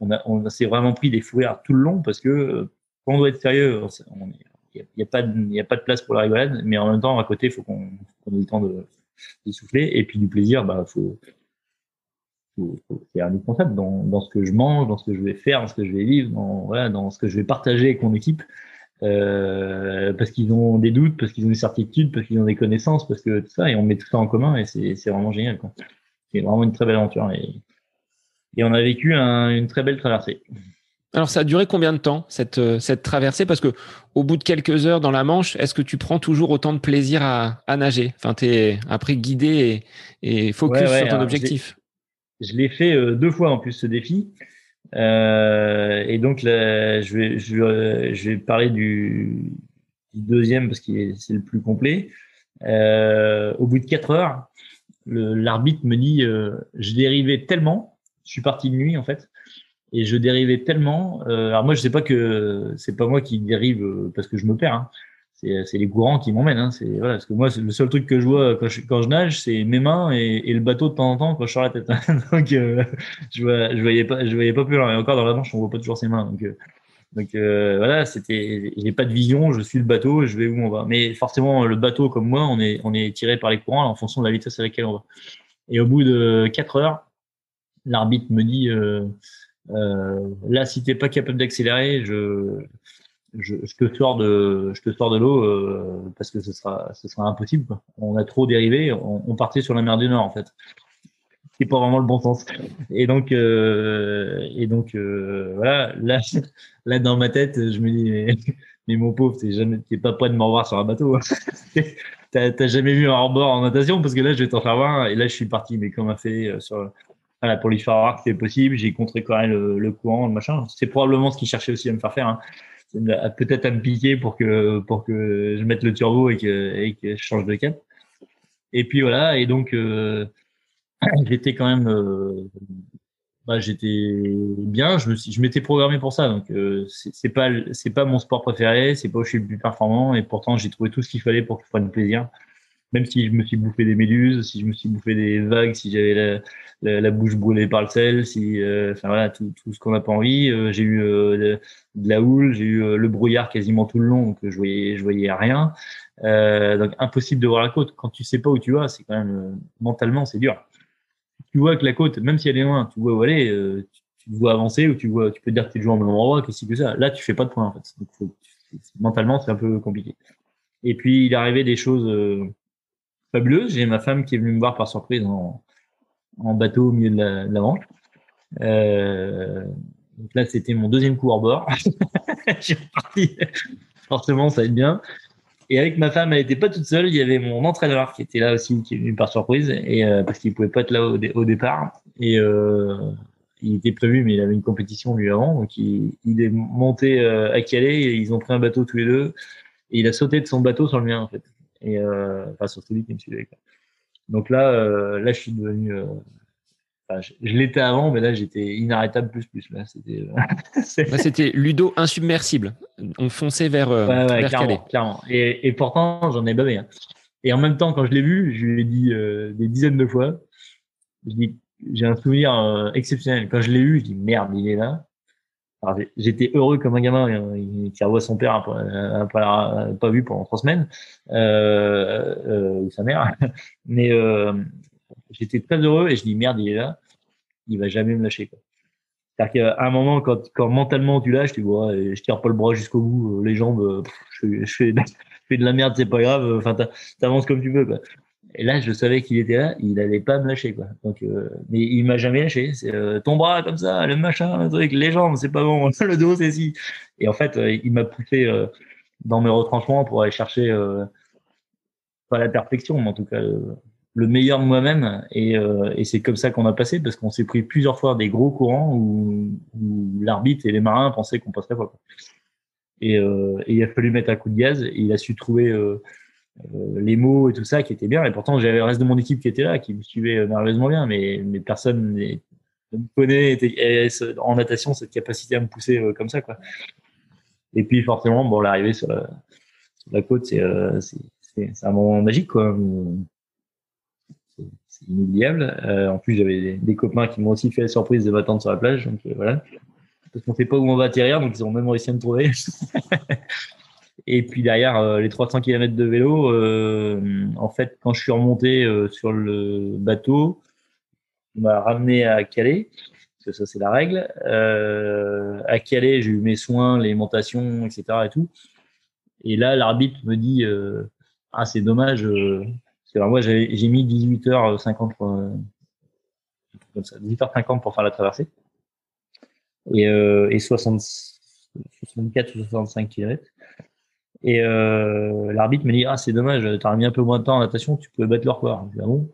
S2: on a on s'est vraiment pris des fous tout le long parce que quand on doit être sérieux, on est il n'y a, y a pas de place pour la rigolade, mais en même temps, à côté, il faut qu'on qu ait le temps de, souffler. Et puis du plaisir, bah, faut, faut, faut c'est indispensable dans, ce que je mange, dans ce que je vais faire, dans ce que je vais vivre, dans, voilà, dans ce que je vais partager avec mon équipe. Euh, parce qu'ils ont des doutes, parce qu'ils ont des certitudes, parce qu'ils ont des connaissances, parce que tout ça, et on met tout ça en commun, et c'est vraiment génial. C'est vraiment une très belle aventure. Et, et on a vécu un, une très belle traversée.
S3: Alors, ça a duré combien de temps, cette, euh, cette traversée? Parce que au bout de quelques heures dans la Manche, est-ce que tu prends toujours autant de plaisir à, à nager? Enfin, tu es après guidé et, et focus ouais, ouais, sur ton objectif.
S2: Je l'ai fait euh, deux fois en plus, ce défi. Euh, et donc, là, je, vais, je, je vais parler du, du deuxième parce que c'est le plus complet. Euh, au bout de quatre heures, l'arbitre me dit euh, je dérivais tellement, je suis parti de nuit en fait, et je dérivais tellement. Euh, alors moi, je sais pas que c'est pas moi qui dérive euh, parce que je me perds. Hein. C'est les courants qui m'emmènent. Hein. C'est voilà, parce que moi, le seul truc que je vois quand je, quand je nage, c'est mes mains et, et, le bateau de temps en temps quand je sors la tête. (laughs) donc euh, je, vois, je voyais pas, je voyais pas plus loin. Et encore dans la manche, on voit pas toujours ses mains. Donc euh, donc euh, voilà, c'était, j'ai pas de vision, je suis le bateau, je vais où on va. Mais forcément, le bateau comme moi, on est on est tiré par les courants en fonction de la vitesse à laquelle on va. Et au bout de quatre heures, l'arbitre me dit euh, là, si t'es pas capable d'accélérer, je, te sors de, je te sors de l'eau euh, parce que ce sera, ce sera impossible. On a trop dérivé. On, partait sur la mer du Nord en fait. C'est pas vraiment le bon sens. Et donc, euh, et donc voilà. Là, (laughs) là dans ma tête, je me dis (laughs) mais, mon pauvre, t'es jamais, t'es pas prêt de m'en voir sur un bateau. (laughs) t'as, jamais vu un hors-bord en natation parce que là, je vais t'en faire voir. Et là, je suis parti, mais comme a fait sur voilà, pour lui faire voir que c'était possible. J'ai contrecarré le, le courant, le machin. C'est probablement ce qu'il cherchait aussi à me faire faire. Hein. peut-être à me piquer pour que pour que je mette le turbo et que, je change de cap. Et puis voilà, et donc euh, (clears throat) j'étais quand même, euh, bah, j'étais bien. Je me je m'étais programmé pour ça, donc euh, c'est pas pas mon sport préféré, c'est pas où je suis le plus performant, et pourtant j'ai trouvé tout ce qu'il fallait pour que je prenne plaisir même si je me suis bouffé des méduses, si je me suis bouffé des vagues, si j'avais la, bouche brûlée par le sel, si, euh, enfin voilà, tout, ce qu'on n'a pas envie. Euh, j'ai eu euh, de, la houle, j'ai eu le brouillard quasiment tout le long, donc je voyais, je rien. donc impossible de voir la côte. Quand tu sais pas où tu vas, c'est quand même mentalement c'est dur. Tu vois que la côte, même si elle est loin, tu vois où aller, tu, tu vois avancer ou tu vois, tu peux dire que tu es toujours au même endroit, qu'est-ce que ça. Là, tu fais pas de point en fait. Donc, mentalement, c'est un peu compliqué. Et puis il arrivait des choses fabuleuse. J'ai ma femme qui est venue me voir par surprise en, bateau au milieu de la. Euh, donc là, c'était mon deuxième coup hors bord. (laughs) J'ai reparti. Forcément, ça va bien. Et avec ma femme, elle n'était pas toute seule. Il y avait mon entraîneur qui était là aussi, qui est venu par surprise, euh, parce qu'il pouvait pas être là au, départ. Et euh, il était prévu, mais il avait une compétition lui avant, donc il, est monté à Calais. Ils ont pris un bateau tous les deux, et il a sauté de son bateau sur le mien en fait et euh, enfin sur celui qui me suivait. Quoi. Donc là, euh, là, je suis devenu euh, Enfin, je, l'étais avant, mais là, j'étais inarrêtable plus plus. Là, c'était. (laughs)
S3: c'était Ludo insubmersible. On fonçait vers, euh, ouais, ouais, vers
S2: clairement, clairement. Et, et pourtant, j'en ai bavé. Hein. Et en même temps, quand je l'ai vu, je lui ai dit euh, des dizaines de fois. Je dis, j'ai un souvenir euh, exceptionnel. Quand je l'ai eu, je dis merde, il est là. J'étais heureux comme un gamin euh, qui revoit son père pas, pas vu pendant trois semaines, euh, euh, ou sa mère. (laughs) Mais euh, j'étais très heureux et je dis merde, il est là, il va jamais me lâcher. C'est-à-dire qu'à un moment, quand, mentalement tu lâches, tu vois, je tire pas le bras jusqu'au bout, les jambes, (laughs) je, fais, de la merde, c'est pas grave. Enfin, t'avances comme tu veux. Et là, je savais qu'il était là, il allait pas me lâcher, quoi. Donc, euh, mais il m'a jamais lâché. C'est euh, ton bras comme ça, le machin, le truc, les jambes, c'est pas bon, (laughs) le dos, c'est si. Et en fait, euh, il m'a poussé dans mes retranchements pour aller chercher pas la perfection, mais en tout cas le, meilleur de moi-même. Et, et c'est comme ça qu'on a passé, parce qu'on s'est pris plusieurs fois des gros courants où, où l'arbitre et les marins pensaient qu'on passerait pas. Quoi. Et, et, il a fallu mettre un coup de gaz. Et il a su trouver euh, les mots et tout ça qui était bien. Et pourtant, j'avais le reste de mon équipe qui était là, qui me suivait euh, merveilleusement bien, mais, personne ne connaît en natation cette capacité à me pousser euh, comme ça. Et puis, forcément, bon, l'arrivée sur la, côte, c'est un moment magique. C'est inoubliable. Euh, en plus, j'avais des, copains qui m'ont aussi fait la surprise de m'attendre sur la plage. Donc voilà. Parce qu'on ne sait pas où on va atterrir, donc ils ont même réussi à me trouver. (laughs) Et puis derrière, euh, les 300 km de vélo, euh, en fait, quand je suis remonté euh, sur le bateau, on m'a ramené à Calais, parce que ça c'est la règle. à Calais, j'ai eu mes soins, les montations, etc. Et tout. Et là, l'arbitre me dit, ah c'est dommage, parce que moi j'ai mis 18h50 pour, 18h50 pour faire la traversée. Et, et 60, 64 ou 65 km. Et euh, l'arbitre me dit Ah, c'est dommage, t'as mis un peu moins de temps en natation, tu pouvais battre leur corps. Ah bon?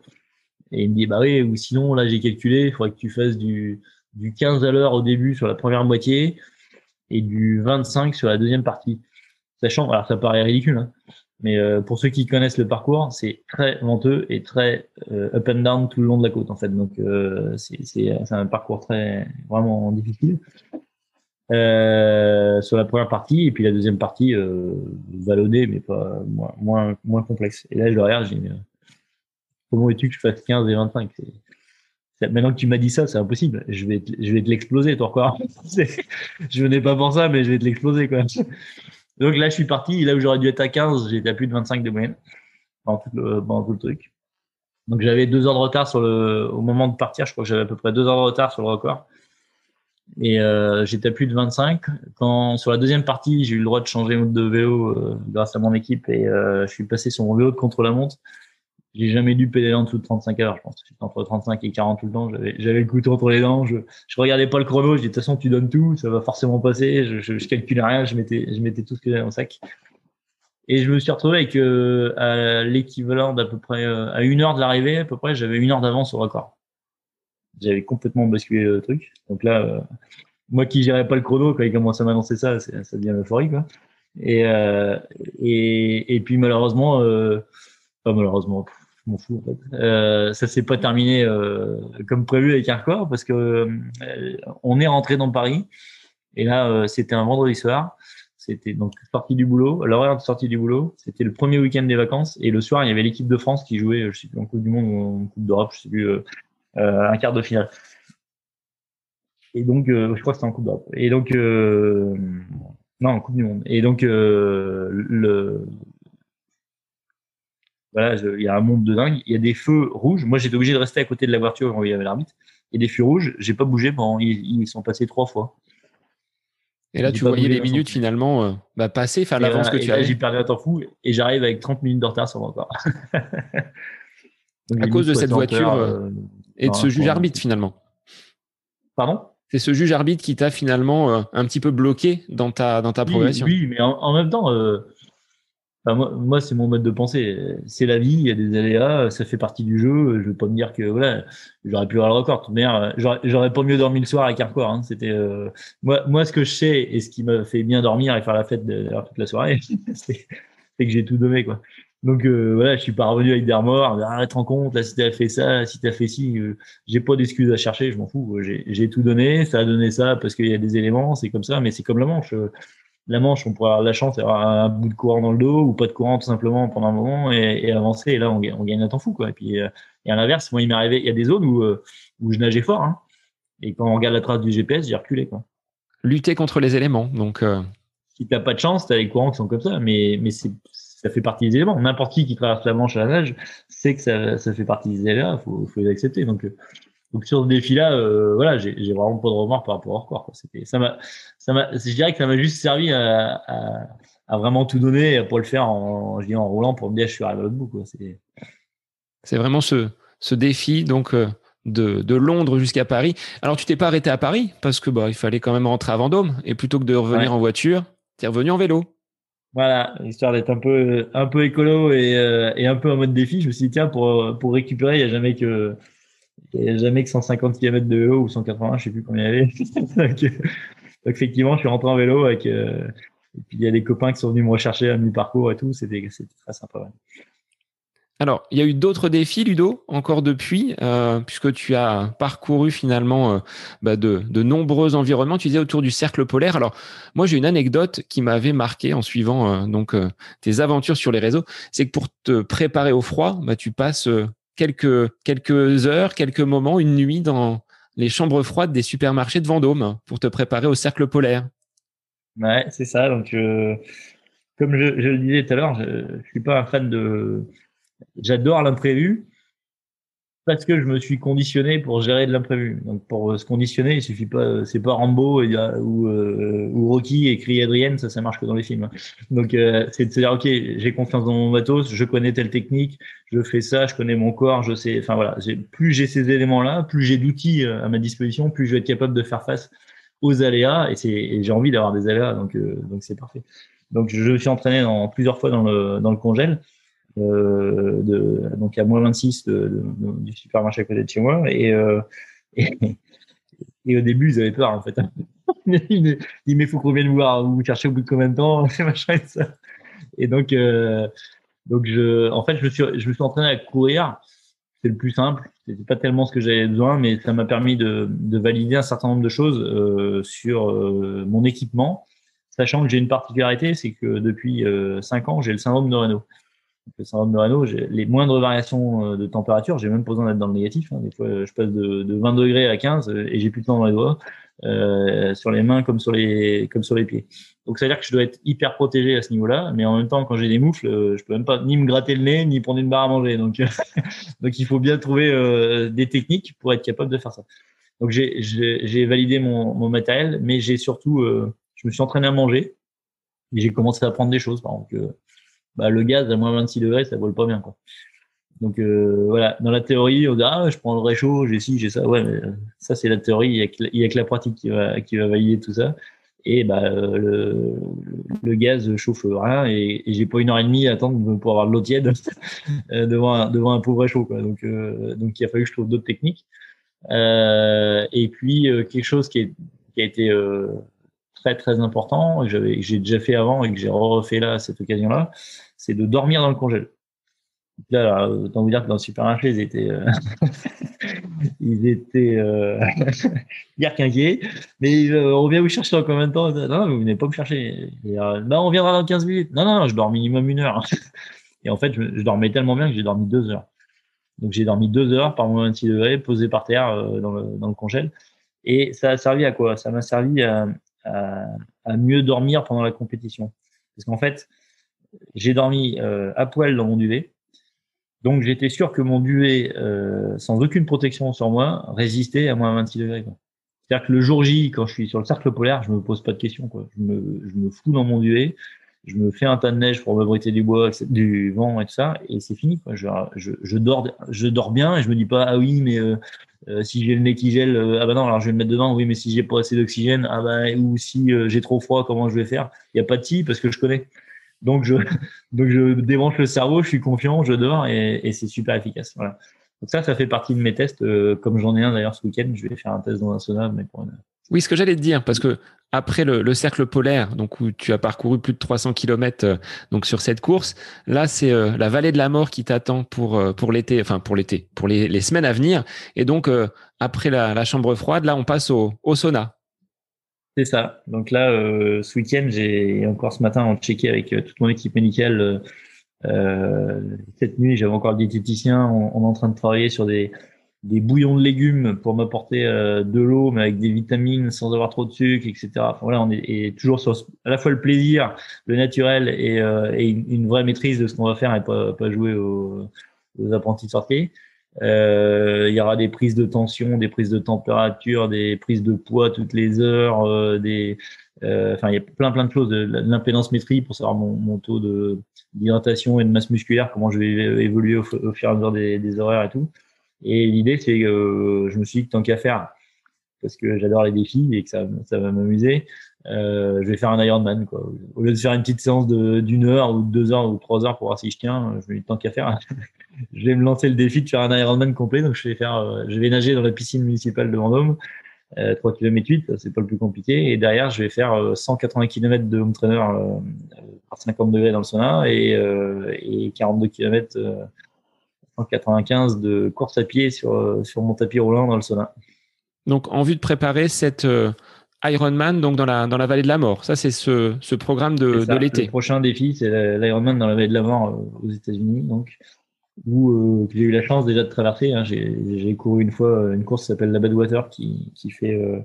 S2: Et il me dit Bah oui, ou sinon, là, j'ai calculé, il faudrait que tu fasses du, du 15 à l'heure au début sur la première moitié et du 25 sur la deuxième partie. Sachant, alors ça paraît ridicule, hein, mais euh, pour ceux qui connaissent le parcours, c'est très venteux et très euh, up and down tout le long de la côte en fait. Donc c'est un parcours très vraiment difficile euh, sur la première partie et puis la deuxième partie euh, vallonnée mais pas moins, moins, complexe. Et là je regarde, j'ai euh, comment veux-tu que je fasse 15 et 25 Maintenant que tu m'as dit ça, c'est impossible. Je vais, te, je vais te l'exploser, toi, quoi. (laughs) je venais pas pour ça, mais je vais te l'exploser, quoi. (laughs) Donc là, je suis parti. Là où j'aurais dû être à 15, j'étais à plus de 25 de moyenne dans tout le, dans tout le truc. Donc j'avais deux heures de retard sur le, au moment de partir. Je crois que j'avais à peu près deux heures de retard sur le record. Et euh, j'étais à plus de 25. Quand sur la deuxième partie, j'ai eu le droit de changer de vélo euh, grâce à mon équipe et euh, je suis passé sur mon vélo de contre-la-montre. J'ai jamais dû pédaler en dessous de 35 heures, je pense. J'étais entre 35 et 40 tout le temps. J'avais, le couteau entre les dents. Je, je regardais pas le chrono. Je dis de toute façon, tu donnes tout, ça va forcément passer. Je, je, je calculais rien. Je mettais, je mettais tout ce que j'avais le sac. Et je me suis retrouvé avec euh, l'équivalent d'à peu près euh, à une heure de l'arrivée, à peu près, j'avais une heure d'avance au record j'avais complètement basculé le truc. Donc là, euh, moi qui gérais pas le chrono, quand il commence à m'annoncer ça, ça devient l'euphorie, quoi. Et, euh, et, et puis malheureusement, euh, pas malheureusement, je m'en fous en fait. Euh, ça s'est pas terminé comme prévu avec Hardcore parce que on est rentré dans Paris et là c'était un vendredi soir. C'était donc sorti du boulot, l'horaire de sortie du boulot. C'était le premier week-end des vacances et le soir il y avait l'équipe de France qui jouait, je sais plus en Coupe du Monde ou en Coupe d'Europe, je sais plus, un quart de finale. Et donc, je crois que c'était en Coupe d'Europe. Et donc, non, Coupe du Monde. Et donc, euh, le, voilà, il y a un monde de dingue. Il y a des feux rouges. Moi, j'étais obligé de rester à côté de la voiture quand il y avait l'arbitre. Et des feux rouges, j'ai pas bougé pendant. Ils, sont passés trois fois.
S3: Et là, tu voyais les minutes finalement euh, bah, passer, enfin l'avance que tu as.
S2: J'ai perdu un temps fou et j'arrive avec 30 minutes de retard sur mon corps. (laughs)
S3: à cause de cette voiture euh, et de ce juge arbitre finalement.
S2: Pardon?
S3: C'est ce juge arbitre qui t'a finalement euh, un petit peu bloqué dans ta, dans ta progression.
S2: Oui, mais en, même temps, euh, moi, c'est mon mode de pensée. C'est la vie, il y a des aléas, ça fait partie du jeu. Je vais pas me dire que voilà, j'aurais pu avoir le record. Mais j'aurais pas mieux dormi le soir avec Hardcore. Hein. C'était euh, moi, moi, ce que je sais et ce qui m'a fait bien dormir et faire la fête de, toute la soirée, (laughs) c'est que j'ai tout donné quoi. Donc euh, voilà, je suis pas revenu avec des remords. Arrête en compte, là si t'as fait ça, si t'as fait ci, euh, j'ai pas d'excuses à chercher, je m'en fous. J'ai tout donné, ça a donné ça parce qu'il y a des éléments, c'est comme ça, mais c'est comme la manche. La manche, on pourrait avoir la chance d'avoir un bout de courant dans le dos ou pas de courant tout simplement pendant un moment et, et avancer. Et là, on, on, gagne un temps fou quoi. Et puis euh, et à l'inverse, moi il m'est arrivé, il y a des zones où euh, où je nageais fort, hein, et quand on regarde la trace du GPS, j'ai reculé quoi.
S3: Lutter contre les éléments, donc. Euh...
S2: Si t'as pas de chance, t'as les courants qui sont comme ça, mais mais c'est ça fait partie des éléments. N'importe qui qui traverse la Manche à la nage sait que ça, ça fait partie des éléments. Faut, faut les accepter. Donc, euh, donc sur ce défi-là, euh, voilà, j'ai vraiment pas de remords par rapport au record. C'était, ça m'a, ça m'a, je dirais que ça m'a juste servi à, à, à, vraiment tout donner pour le faire en, je dis en roulant pour me dire je suis arrivé à l'autre bout. C'est
S3: vraiment ce, ce défi donc euh, de, de Londres jusqu'à Paris. Alors tu t'es pas arrêté à Paris parce que bah il fallait quand même rentrer à Vendôme et plutôt que de revenir en voiture, tu es revenu en vélo.
S2: Voilà, histoire d'être un peu un peu écolo et, euh, et, un peu en mode défi, je me suis dit tiens pour pour récupérer, il y a jamais que il a jamais que 150 km de vélo ou 180, je sais plus combien il y avait. (laughs) donc, effectivement, je suis rentré en vélo avec euh, et puis il y a des copains qui sont venus me rechercher à mi-parcours et tout, c'était c'était très sympa.
S3: Alors, il y a eu d'autres défis, Ludo, encore depuis, euh, puisque tu as parcouru finalement euh, bah de, nombreux environnements. Tu disais autour du cercle polaire. Alors, moi, j'ai une anecdote qui m'avait marqué en suivant euh, donc tes aventures sur les réseaux. C'est que pour te préparer au froid, bah, tu passes quelques heures, quelques moments, une nuit dans les chambres froides des supermarchés de Vendôme pour te préparer au cercle polaire.
S2: Ouais, c'est ça. Donc, comme je, le disais tout à l'heure, je, je suis pas un fan de J'adore l'imprévu parce que je me suis conditionné pour gérer de l'imprévu. Donc pour se conditionner, il suffit pas, c'est pas Rambo ou, euh, ou Rocky et Cri Adrienne, ça ça marche que dans les films. Donc euh, c'est de se dire ok, j'ai confiance dans mon matos, je connais telle technique, je fais ça, je connais mon corps, je sais. Enfin voilà, plus j'ai ces éléments-là, plus j'ai d'outils euh, à ma disposition, plus je vais être capable de faire face aux aléas et c'est j'ai envie d'avoir des aléas donc donc c'est parfait. Donc je me suis entraîné plusieurs fois dans le dans le congèle euh, de, donc à moins 26 de, de, du supermarché à côté de chez moi. Et, euh, (laughs) au début, ils avaient peur, en fait. (laughs) il dit, mais faut qu'on vienne voir, vous cherchez au bout de combien de temps, (laughs) machin et ça. Et donc, euh, donc je, en fait, je me suis, je me suis entraîné à courir. C'est le plus simple. C'était pas tellement ce que j'avais besoin, mais ça m'a permis de, de, valider un certain nombre de choses euh, sur euh, mon équipement, sachant que j'ai une particularité, c'est que depuis euh, 5 ans, j'ai le syndrome de Renault le syndrome de les moindres variations euh, de température, j'ai même besoin d'être dans le négatif. Hein. Des fois, je passe de, de, 20 degrés à 15 euh, et j'ai plus de temps dans les doigts, euh, sur les mains comme sur les comme sur les pieds. Donc, ça veut dire que je dois être hyper protégé à ce niveau-là, mais en même temps, quand j'ai des moufles, euh, je peux même pas ni me gratter le nez ni prendre une barre à manger. Donc, (laughs) donc il faut bien trouver euh, des techniques pour être capable de faire ça. Donc, j'ai validé mon, mon matériel, mais j'ai surtout, je me suis entraîné à manger et j'ai commencé à apprendre des choses. Par exemple, bah, le gaz à moins 26 degrés, ça vole pas bien. Quoi. Donc euh, voilà, dans la théorie, on dit ah je prends le réchaud, j'ai ci, j'ai ça. Ouais, mais euh, ça c'est la théorie. Il y, a que, il y a que la pratique qui va qui va valider tout ça. Et bah euh, le, le gaz chauffe rien et, et j'ai pas une heure et demie à attendre pour avoir de l'eau tiède (laughs) devant un, devant un pauvre réchaud. Quoi. Donc donc il a fallu que je trouve d'autres techniques. et puis quelque chose qui est qui a été très très important, j'avais j'ai déjà fait avant et que j'ai refait là à cette occasion-là, c'est de dormir dans le congèle. Là, autant vous dire que dans le supermarché, ils étaient, euh, (laughs) ils étaient euh, (laughs) quinquiers. Mais euh, on vient vous chercher dans combien de temps? Non, vous venez pas me chercher. Euh, non, on viendra dans 15 minutes. Non, non, je dors minimum une heure. (laughs) Et en fait, je, dormais tellement bien que j'ai dormi deux heures. Donc j'ai dormi deux heures par moins 26 degrés, posé par terre euh, dans, le, dans. Et ça a servi à quoi? Ça m'a servi à, à, mieux dormir pendant la compétition. Parce qu'en fait, j'ai dormi à poil dans mon duvet donc j'étais sûr que mon duvet, euh, sans aucune protection sur moi, résistait à moins 26 degrés. C'est-à-dire que le jour J, quand je suis sur le cercle polaire, je me pose pas de questions. Quoi. Je, me, je me fous dans mon duvet, je me fais un tas de neige pour m'abriter du bois, du vent et tout ça, et c'est fini. Je, je, je, dors, je dors bien et je me dis pas ah oui mais euh, euh si j'ai le nez qui gèle, euh, ah bah non alors je vais le mettre dedans. Oui mais si j'ai pas assez d'oxygène, ah bah ou si euh, j'ai trop froid, comment je vais faire? Il y a pas de si parce que je connais. Donc je, (laughs) donc je débranche le cerveau, je suis confiant, je dors et, c'est super efficace. Voilà. Donc ça, ça fait partie de mes tests. Comme j'en ai un d'ailleurs ce week-end, je vais faire un test dans un sauna. Mais pour.
S3: Oui, ce que j'allais te dire, parce que après le, le, cercle polaire, donc où tu as parcouru plus de 300 km euh, donc sur cette course, là c'est euh, la vallée de la mort qui t'attend pour euh, pour l'été, enfin pour l'été, pour les, les, semaines à venir. Et donc après la, la, chambre froide, là on passe au, au sauna.
S2: C'est ça. Donc là, euh, ce week-end, j'ai encore ce matin, on checké avec euh, toute mon équipe médicale. Euh, cette nuit, j'avais encore le diététicien. On, on, est en train de travailler sur des, des bouillons de légumes pour m'apporter euh, de l'eau, mais avec des vitamines, sans avoir trop de sucre, etc. Enfin, voilà, on est, est, toujours sur à la fois le plaisir, le naturel et, euh, et une, vraie maîtrise de ce qu'on va faire et pas, pas jouer aux, aux apprentis sortis. Euh, il y aura des prises de tension, des prises de température, des prises de poids toutes les heures, euh, des, euh, enfin il y a plein plein de choses, de l'impédance métrie pour savoir mon, mon taux de d'hydratation et de masse musculaire, comment je vais évoluer au, fur et à mesure des horaires et tout. Et l'idée c'est que je me suis dit que tant qu'à faire, parce que j'adore les défis et que ça, ça va m'amuser, euh, je vais faire un Ironman. Quoi. Au lieu de faire une petite séance d'une heure ou deux heures ou trois heures pour voir si je tiens, je me dis tant qu'à faire, (laughs) je vais me lancer le défi de faire un Ironman complet. Donc je vais faire, euh, je vais nager dans la piscine municipale de Vendôme, euh, 3 km 8, c'est pas le plus compliqué. Et derrière, je vais faire 180 euh, km de home trainer euh, par 50 degrés dans le sauna et, et 42 km 195 de course à pied sur sur mon tapis roulant dans le sauna.
S3: Donc en vue de préparer cette Ironman donc dans la dans la vallée de la mort. Ça c'est ce, ce programme de, de l'été.
S2: Le prochain défi c'est l'Ironman dans la vallée de la mort aux États-Unis donc où euh, j'ai eu la chance déjà de traverser. Hein. J'ai couru une fois euh, une course qui s'appelle la Badwater qui, qui fait euh,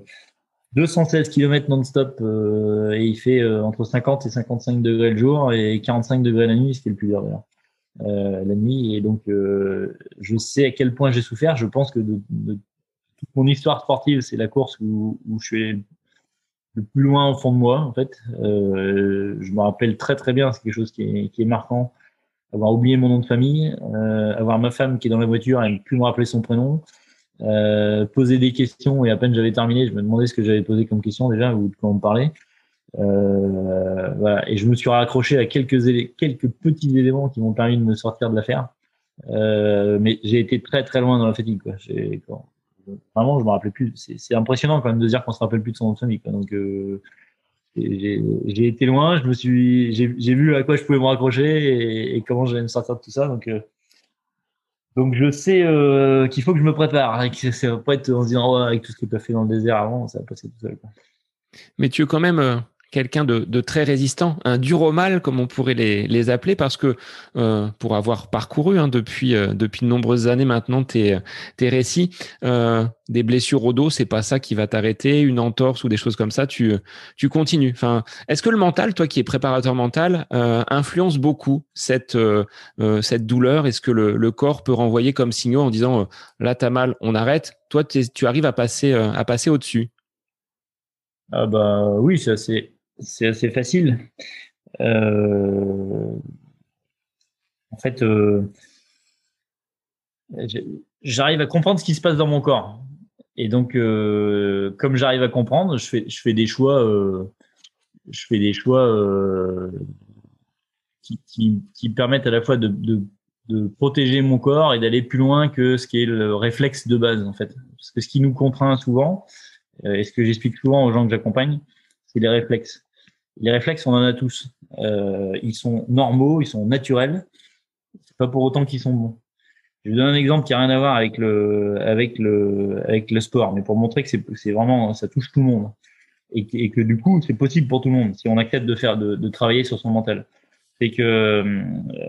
S2: 216 km non-stop euh, et il fait euh, entre 50 et 55 degrés le jour et 45 degrés la nuit, ce qui est le plus dur d'ailleurs. La nuit et donc je sais à quel point j'ai souffert. Je pense que de, toute mon histoire sportive, c'est la course où, je suis le plus loin au fond de moi en fait. je me rappelle très très bien, c'est quelque chose qui est, marquant avoir oublié mon nom de famille, euh, avoir ma femme qui est dans la voiture et ne plus me rappeler son prénom, euh, poser des questions et à peine j'avais terminé, je me demandais ce que j'avais posé comme question déjà ou de quoi on parlait. Euh. Et je me suis raccroché à quelques, quelques petits éléments qui m'ont permis de me sortir de l'affaire. Euh, mais j'ai été très très loin dans la fatigue. Quoi. Vraiment, je me rappelais plus. C'est impressionnant quand même de dire qu'on se rappelle plus de son nom. Donc, euh, j'ai été loin, je me suis, j'ai vu à quoi je pouvais me raccrocher et, et comment j'allais me sortir de tout ça. Donc, donc je sais qu'il faut que je me prépare et que ça va pas être en se disant oh, avec tout ce que tu as fait dans le désert avant, ça va passer tout seul.
S3: Mais tu es quand même quelqu'un de, très résistant, un dur au mal comme on pourrait les, appeler, parce que euh, pour avoir parcouru hein, depuis euh, depuis de nombreuses années maintenant tes récits, euh, des blessures au dos, c'est pas ça qui va t'arrêter, une entorse ou des choses comme ça, tu continues. Enfin, est-ce que le mental, toi qui es préparateur mental, influence beaucoup cette douleur? Est-ce que le, corps peut renvoyer comme signaux en disant là t'as mal, on arrête? Toi, tu arrives à passer à passer au dessus
S2: ah bah oui, c'est assez c'est assez facile. Euh, en fait, euh, j'arrive à comprendre ce qui se passe dans mon corps. Et donc, euh, comme j'arrive à comprendre, je fais, des choix, je fais des choix qui, permettent à la fois de protéger mon corps et d'aller plus loin que ce qui est le réflexe de base, en fait. Parce que ce qui nous contraint souvent, et ce que j'explique souvent aux gens que j'accompagne, c'est les réflexes. Les réflexes, on en a tous. ils sont normaux, ils sont naturels. C'est pas pour autant qu'ils sont bons. Je vais donner un exemple qui a rien à voir avec le, avec le, avec le sport, mais pour montrer que c'est vraiment, ça touche tout le monde. Et que, et que du coup, c'est possible pour tout le monde si on accepte de faire, de, de travailler sur son mental. C'est que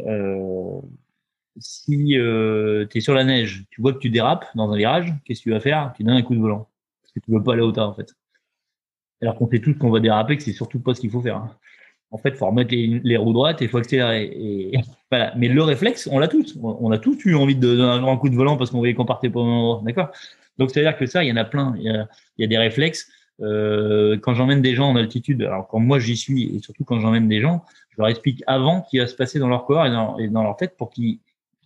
S2: euh, si euh, tu es sur la neige, tu vois que tu dérapes dans un virage, qu'est-ce que tu vas faire? Tu donnes un coup de volant parce que tu veux pas aller au tas en fait. Alors qu'on sait tous qu'on va déraper, que c'est surtout pas ce qu'il faut faire. Hein en fait, faut remettre les, roues droites et faut accélérer. (laughs) Voilà. Mais le réflexe, on l'a tous. On a tous eu envie de donner un grand coup de volant parce qu'on voyait qu'on partait pas au. D'accord? Donc, c'est-à-dire que ça, il y en a plein. Il y a, des réflexes. Euh, quand j'emmène des gens en altitude, alors quand moi j'y suis, et surtout quand j'emmène des gens, je leur explique avant ce qui va se passer dans leur corps et dans, leur tête pour qu'ils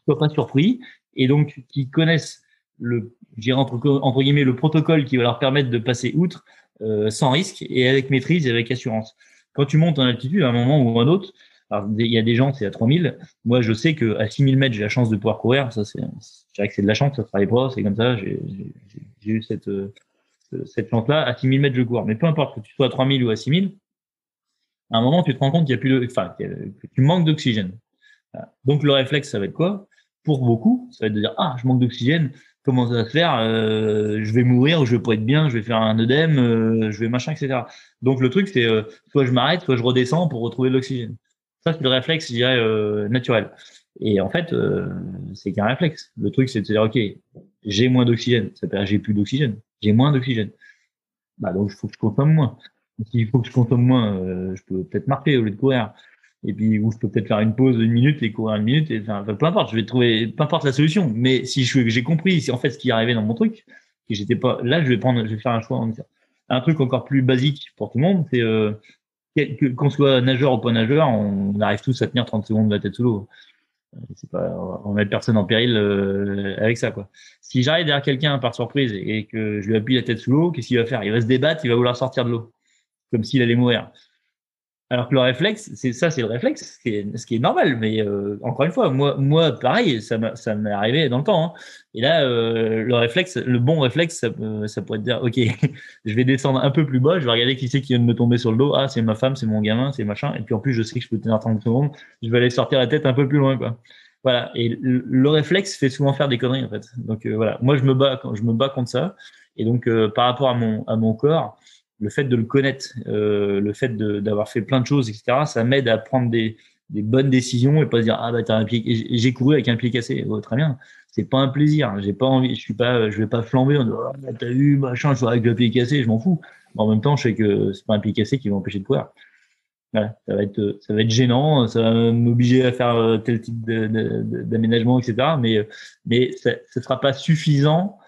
S2: soient pas surpris et donc qu'ils connaissent le, entre, entre guillemets, le protocole qui va leur permettre de passer outre euh, sans risque et avec maîtrise et avec assurance quand tu montes en altitude, à un moment ou à un autre, il y a des gens, c'est à 3000. Moi, je sais que à 6000 mètres, j'ai la chance de pouvoir courir. Ça, c'est, je dirais que c'est de la chance, ça travaille pas, c'est comme ça. J'ai, eu cette, euh, cette chance-là. À 6000 mètres, je cours. Mais peu importe que tu sois à 3000 ou à 6000, à un moment, tu te rends compte qu'il y a plus de, enfin, que tu manques d'oxygène. Donc, le réflexe, ça va être quoi? Pour beaucoup, ça va être de dire, ah, je manque d'oxygène comment ça va se faire euh, Je vais mourir ou je vais pas être bien, je vais faire un œdème, euh, je vais machin, etc. Donc le truc, c'est euh, soit je m'arrête, soit je redescends pour retrouver de l'oxygène. Ça, c'est le réflexe, je dirais, naturel. Et en fait, c'est qu'un réflexe. Le truc, c'est de se dire, OK, j'ai moins d'oxygène. Ça veut dire j'ai plus d'oxygène. J'ai moins d'oxygène. Bah, donc, il faut que je consomme moins. S'il faut que je consomme moins, je peux peut-être marcher au lieu de courir et puis où je peux peut-être faire une pause d'une minute et courir une minute et enfin, peu importe je vais trouver peu importe la solution. Mais si j'ai compris si en fait ce qui arrivait dans mon truc que j'étais pas là je vais prendre je vais faire un choix en un truc encore plus basique pour tout le monde c'est euh, qu'on soit nageur ou pas nageur on arrive tous à tenir 30 secondes de la tête sous l'eau. C'est pas on met personne en péril euh, avec ça quoi. Si j'arrive derrière quelqu'un par surprise et que je lui appuie la tête sous l'eau qu'est-ce qu'il va faire? Il va se débattre il va vouloir sortir de l'eau comme s'il allait mourir alors que le réflexe, c'est ça, c'est le réflexe, ce qui est, ce qui est normal. Mais euh, encore une fois, moi, moi, pareil, ça m'est arrivé dans le temps. Hein. Et là, euh, le réflexe, le bon réflexe, ça, ça pourrait te dire, ok, (laughs) je vais descendre un peu plus bas, je vais regarder qui c'est qui vient de me tomber sur le dos. Ah, c'est ma femme, c'est mon gamin, c'est machin. Et puis en plus, je sais que je peux tenir 30 secondes. Je vais aller sortir la tête un peu plus loin, quoi. Voilà. Et le, réflexe fait souvent faire des conneries, en fait. Donc euh, voilà. Moi, je me bats, je me bats contre ça. Et donc, par rapport à mon, à mon corps le fait de le connaître, euh, le fait d'avoir fait plein de choses, etc., ça m'aide à prendre des, bonnes décisions et pas se dire ah bah t'as un pied, j'ai couru avec un pied cassé, oh, très bien, c'est pas un plaisir, j'ai pas envie, je suis pas, je vais pas flamber en disant ah, bah, t'as eu machin, je suis avec le pied cassé, je m'en fous. en même temps, je sais que c'est pas un pied cassé qui va m'empêcher de courir. Ça va être, ça va être gênant, ça va m'obliger à faire euh, tel type d'aménagement, etc. Mais, mais ça, ne sera pas suffisant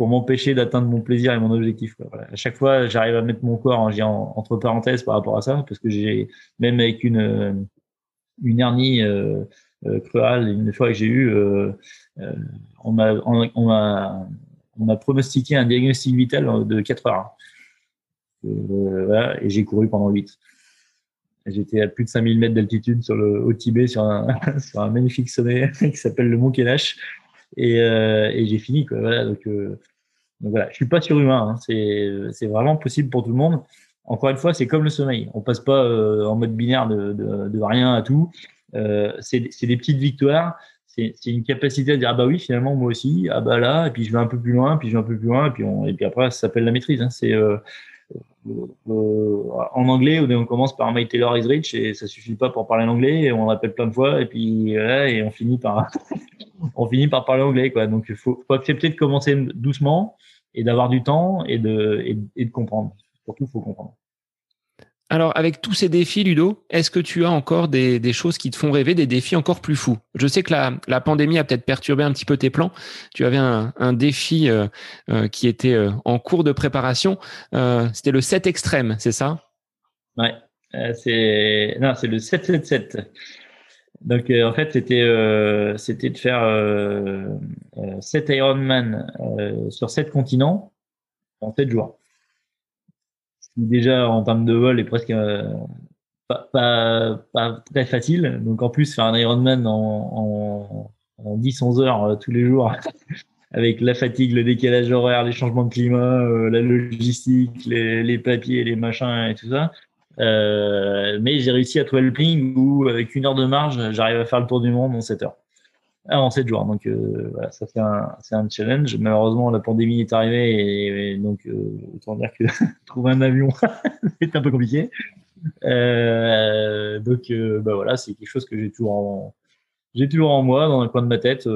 S2: pour m'empêcher d'atteindre mon plaisir et mon objectif. Voilà. À chaque fois, j'arrive à mettre mon corps en, entre parenthèses par rapport à ça, parce que j'ai même avec une euh, une hernie euh, euh, cruale, une fois que j'ai eu, euh, on m'a on m'a on m'a pronostiqué un diagnostic vital de 4 heures. voilà, et j'ai couru pendant 8. J'étais à plus de 5000 mètres d'altitude sur le au Tibet sur un, (laughs) magnifique sommet (laughs) qui s'appelle le Mont Kailash et, j'ai fini quoi. Donc voilà, je suis pas surhumain. Hein. C'est, vraiment possible pour tout le monde. Encore une fois, c'est comme le sommeil. On passe pas euh, en mode binaire de, de, de, rien à tout. Euh, c'est, des petites victoires. C'est, une capacité à dire ah bah oui finalement moi aussi ah bah là et puis je vais un peu plus loin puis je vais un peu plus loin et puis on, et puis après ça s'appelle la maîtrise. Hein. C'est euh, euh, en anglais, on commence par My Taylor is rich et ça suffit pas pour parler l'anglais et on répète plein de fois et puis et on finit par (laughs) on finit par parler anglais quoi. Donc il faut, faut accepter de commencer doucement et d'avoir du temps et de, et, de comprendre. Surtout, il faut comprendre.
S3: Alors, avec tous ces défis, Ludo, est-ce que tu as encore des, des, choses qui te font rêver, des défis encore plus fous? Je sais que la, la pandémie a peut-être perturbé un petit peu tes plans. Tu avais un, un défi euh, euh, qui était euh, en cours de préparation. C'était le 7 extrême, c'est ça?
S2: Ouais, c'est non, c'est le 777. Donc euh, en fait c'était euh, c'était de faire euh, 7 euh, Ironman sur 7 continents en 7 jours. déjà en termes de vol est presque pas, pas, très facile. Donc en plus faire un Ironman en, en, en 10-11 heures tous les jours, (laughs) avec la fatigue, le décalage horaire, les changements de climat, la logistique, les, papiers, les machins et tout ça. Mais j'ai réussi à trouver le ping où, avec une heure de marge, j'arrive à faire le tour du monde en 7 heures. Ah, en 7 jours. Donc euh, voilà, ça c'est un, c'est un challenge. Malheureusement, la pandémie est arrivée et, donc euh, autant dire que (laughs) trouver un avion (laughs) c'est un peu compliqué. Euh, donc euh, bah voilà, c'est quelque chose que j'ai toujours en, j'ai toujours en moi, dans un coin de ma tête.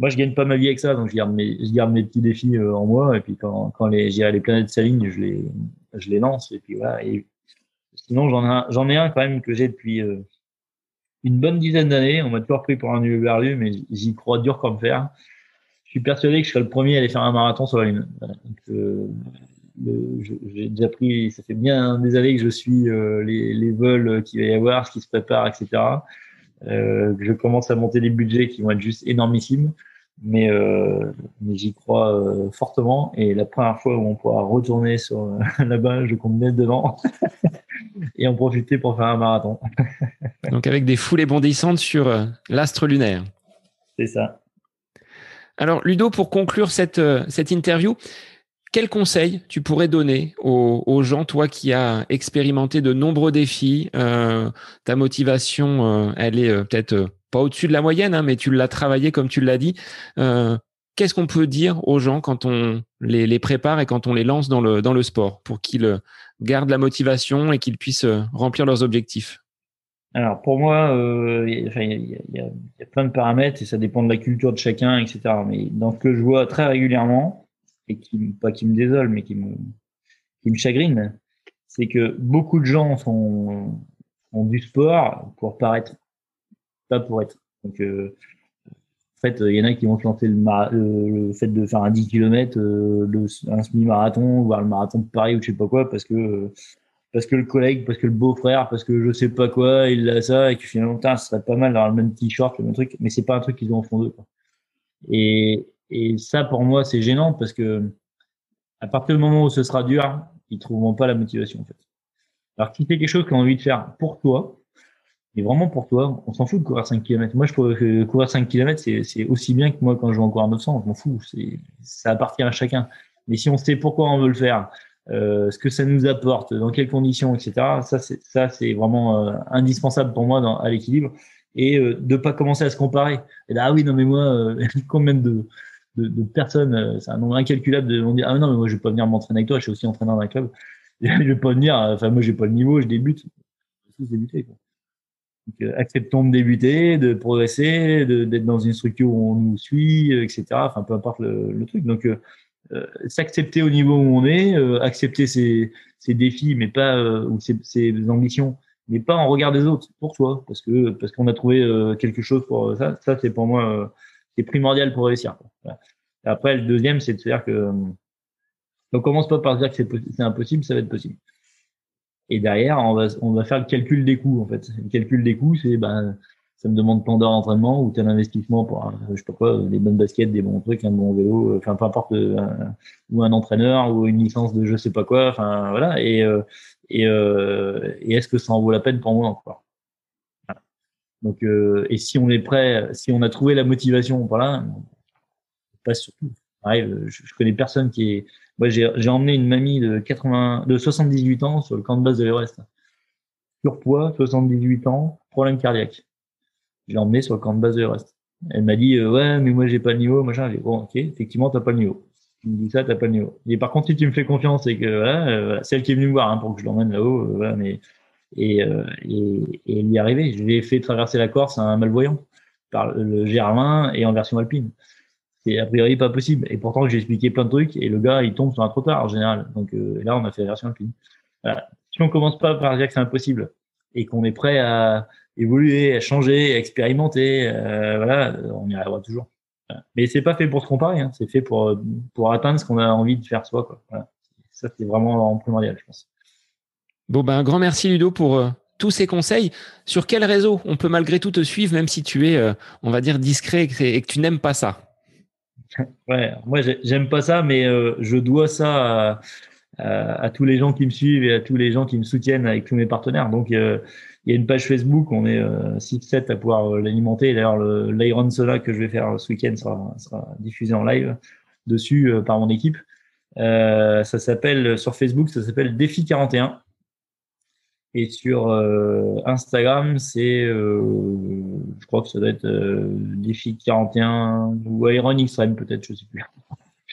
S2: Euh, moi, je gagne pas ma vie avec ça, donc je garde mes, petits défis en moi. Et puis quand, quand les, planètes s'alignent, je les, lance. Et puis voilà. Et sinon, j'en ai, un quand même que j'ai depuis une bonne dizaine d'années. On m'a toujours pris pour un berlu, mais j'y crois dur comme fer. Je suis persuadé que je serai le premier à aller faire un marathon sur la Lune. Euh, j'ai déjà pris, ça fait bien des années que je suis euh, les, vols qu'il va y avoir, ce qui se prépare, etc. Euh, je commence à monter des budgets qui vont être juste énormissimes mais, euh, mais j'y crois euh, fortement. Et la première fois où on pourra retourner sur euh, (laughs) là-bas, je compte mettre devant (laughs) et en profiter pour faire un marathon. (laughs)
S3: Donc avec des foulées bondissantes sur euh, l'astre lunaire.
S2: C'est ça.
S3: Alors Ludo, pour conclure cette, cette interview, quel conseil tu pourrais donner aux, aux, gens, toi qui as expérimenté de nombreux défis, ta motivation, elle est peut-être pas au-dessus de la moyenne, hein, mais tu l'as travaillé comme tu l'as dit. Euh, Qu'est-ce qu'on peut dire aux gens quand on les, les, prépare et quand on les lance dans le, dans le sport pour qu'ils euh, gardent la motivation et qu'ils puissent euh, remplir leurs objectifs?
S2: Alors pour moi, euh, il y, y, y, a plein de paramètres et ça dépend de la culture de chacun, etc. Mais dans ce que je vois très régulièrement et qui pas qui me désole, mais qui me qui me chagrine, c'est que beaucoup de gens font, font du sport pour paraître pas pour être. Donc, euh, en fait, il y en a qui vont tenter le, le, fait de faire un 10 km, euh, le, un semi-marathon, voire le marathon de Paris ou je sais pas quoi, parce que parce que le collègue, parce que le beau-frère, parce que je sais pas quoi, il a ça, et que finalement, putain, ce serait pas mal d'avoir le même t-shirt, le même truc, mais c'est pas un truc qu'ils ont au fond d'eux. Et, et ça, pour moi, c'est gênant parce que à partir du moment où ce sera dur, ils trouveront pas la motivation, en fait. Alors, si c'est quelque chose qu'ils ont envie de faire pour toi, mais vraiment pour toi, on s'en fout de courir 5 km. Moi, je pourrais courir 5 km, c'est aussi bien que moi quand je vais encore 900, je m'en fous. Ça appartient à chacun. Mais si on sait pourquoi on veut le faire, euh, ce que ça nous apporte, dans quelles conditions, etc., ça, c'est vraiment euh, indispensable pour moi dans, à l'équilibre. Et euh, de pas commencer à se comparer. Et là, ah oui, non, mais moi, euh, (laughs) combien de, de, de personnes, euh, c'est un nombre incalculable de vont dire, ah non, mais moi, je vais pas venir m'entraîner avec toi, je suis aussi entraîneur d'un club. (laughs) je vais pas venir, enfin, moi, j'ai pas le niveau, je débute. Je tous débuter, quoi. Donc, euh, acceptons de débuter, de progresser, d'être dans une structure où on nous suit, euh, etc. Enfin, peu importe le, truc. Donc, euh, euh s'accepter au niveau où on est, accepter ses, défis, mais pas ou ses, ambitions, mais pas en regard des autres pour soi, parce que parce qu'on a trouvé quelque chose pour ça. Ça, c'est pour moi c'est primordial pour réussir. Après, le deuxième, c'est de dire que on commence pas par dire que c'est impossible, ça va être possible. Et derrière, on va, on faire le calcul des coûts, en fait. Le calcul des coûts, c'est, ben, ça me demande tant d'heures d'entraînement ou tel investissement pour, un, je sais pas quoi, des bonnes baskets, des bons trucs, un bon vélo, enfin, peu importe, euh, ou un entraîneur ou une licence de je sais pas quoi, enfin, voilà. Et, euh, euh, est-ce que ça en vaut la peine pour moi encore? Donc, euh, et si on est prêt, si on a trouvé la motivation, voilà, pas surtout. Pareil, je, je connais personne qui est, j'ai emmené une mamie de 80, de 78 ans sur le camp de base de l'Everest. Surpoids, 78 ans, problème cardiaque. Je l'ai emmené sur le camp de base de l'Everest. Elle m'a dit, euh, ouais, mais moi, j'ai pas le niveau, machin. J'ai dit, bon, ok, effectivement, t'as pas le niveau. tu me dis ça, t'as pas le niveau. Et par contre, si tu me fais confiance et que, voilà, euh, c'est elle qui est venue me voir, hein, pour que je l'emmène là-haut, euh, voilà, mais, et, euh, et, elle y est arrivée. Je lui ai fait traverser la Corse à un malvoyant par le Germain et en version alpine. C'est a priori pas possible. Et pourtant, j'ai expliqué plein de trucs et le gars, il tombe sur un trop tard en général. Donc euh, là, on a fait la version alpine. Si on commence pas par dire que c'est impossible et qu'on est prêt à évoluer, à changer, à expérimenter, euh, voilà, on y arrivera toujours. Voilà. Mais c'est pas fait pour se comparer, hein. c'est fait pour pour atteindre ce qu'on a envie de faire soi. Ça, c'est vraiment primordial, je pense.
S3: Bon, ben, un grand merci Ludo pour euh, tous ces conseils. Sur quel réseau on peut malgré tout te suivre, même si tu es, on va dire, discret et que tu n'aimes pas ça?
S2: Ouais, moi j'aime pas ça, mais euh, je dois ça à, tous les gens qui me suivent et à tous les gens qui me soutiennent avec tous mes partenaires. Donc euh, il y a une page Facebook, on est 6-7 à pouvoir l'alimenter. D'ailleurs, l'Iron Soda que je vais faire ce week-end sera, sera diffusé en live dessus par mon équipe. ça s'appelle sur Facebook, ça s'appelle Défi 41. Et sur Instagram, c'est, je crois que ça doit être Défi 41 ou Iron Extreme peut-être, je sais plus.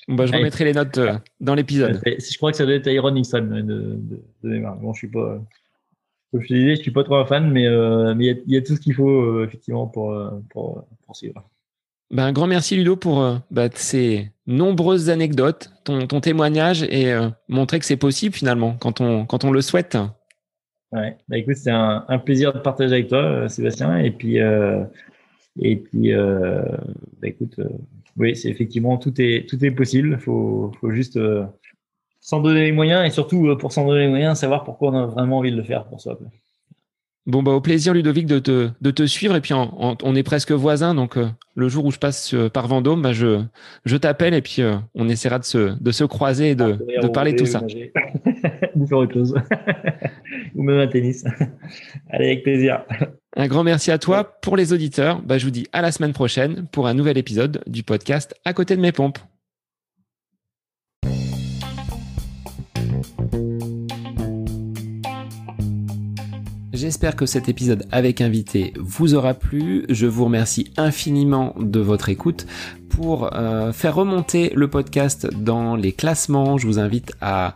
S1: Bah, je remettrai les notes euh, dans l'épisode.
S2: Je crois que ça doit être Iron Extreme de, de, de Bon, je suis pas, comme je te disais, je suis pas trop un fan, mais euh, mais il y, a tout ce qu'il faut euh, effectivement pour, pour, pour suivre.
S1: Ben, un grand merci Ludo pour bah, ces nombreuses anecdotes, ton, ton témoignage et montrer que c'est possible finalement quand on, quand on le souhaite.
S2: Ouais, bah, écoute, c'est un, un, plaisir de partager avec toi, Sébastien. Et puis, et puis bah, écoute, oui, c'est effectivement tout est tout est possible. Faut faut juste euh, s'en donner les moyens et surtout euh, pour s'en donner les moyens, savoir pourquoi on a vraiment envie de le faire pour soi.
S1: Bon bah au plaisir Ludovic de te de te suivre et puis on est presque voisins donc euh, le jour où je passe par Vendôme, bah, je je t'appelle et puis on essaiera de se de se croiser et de ah, de parler de tout ça. (laughs)
S2: Ou faire autre chose. (laughs) Ou même un tennis. (laughs) Allez avec plaisir.
S1: Un grand merci à toi. Pour les auditeurs, bah, je vous dis à la semaine prochaine pour un nouvel épisode du podcast À côté de mes pompes. J'espère que cet épisode avec invité vous aura plu. Je vous remercie infiniment de votre écoute. Pour euh, faire remonter le podcast dans les classements, je vous invite à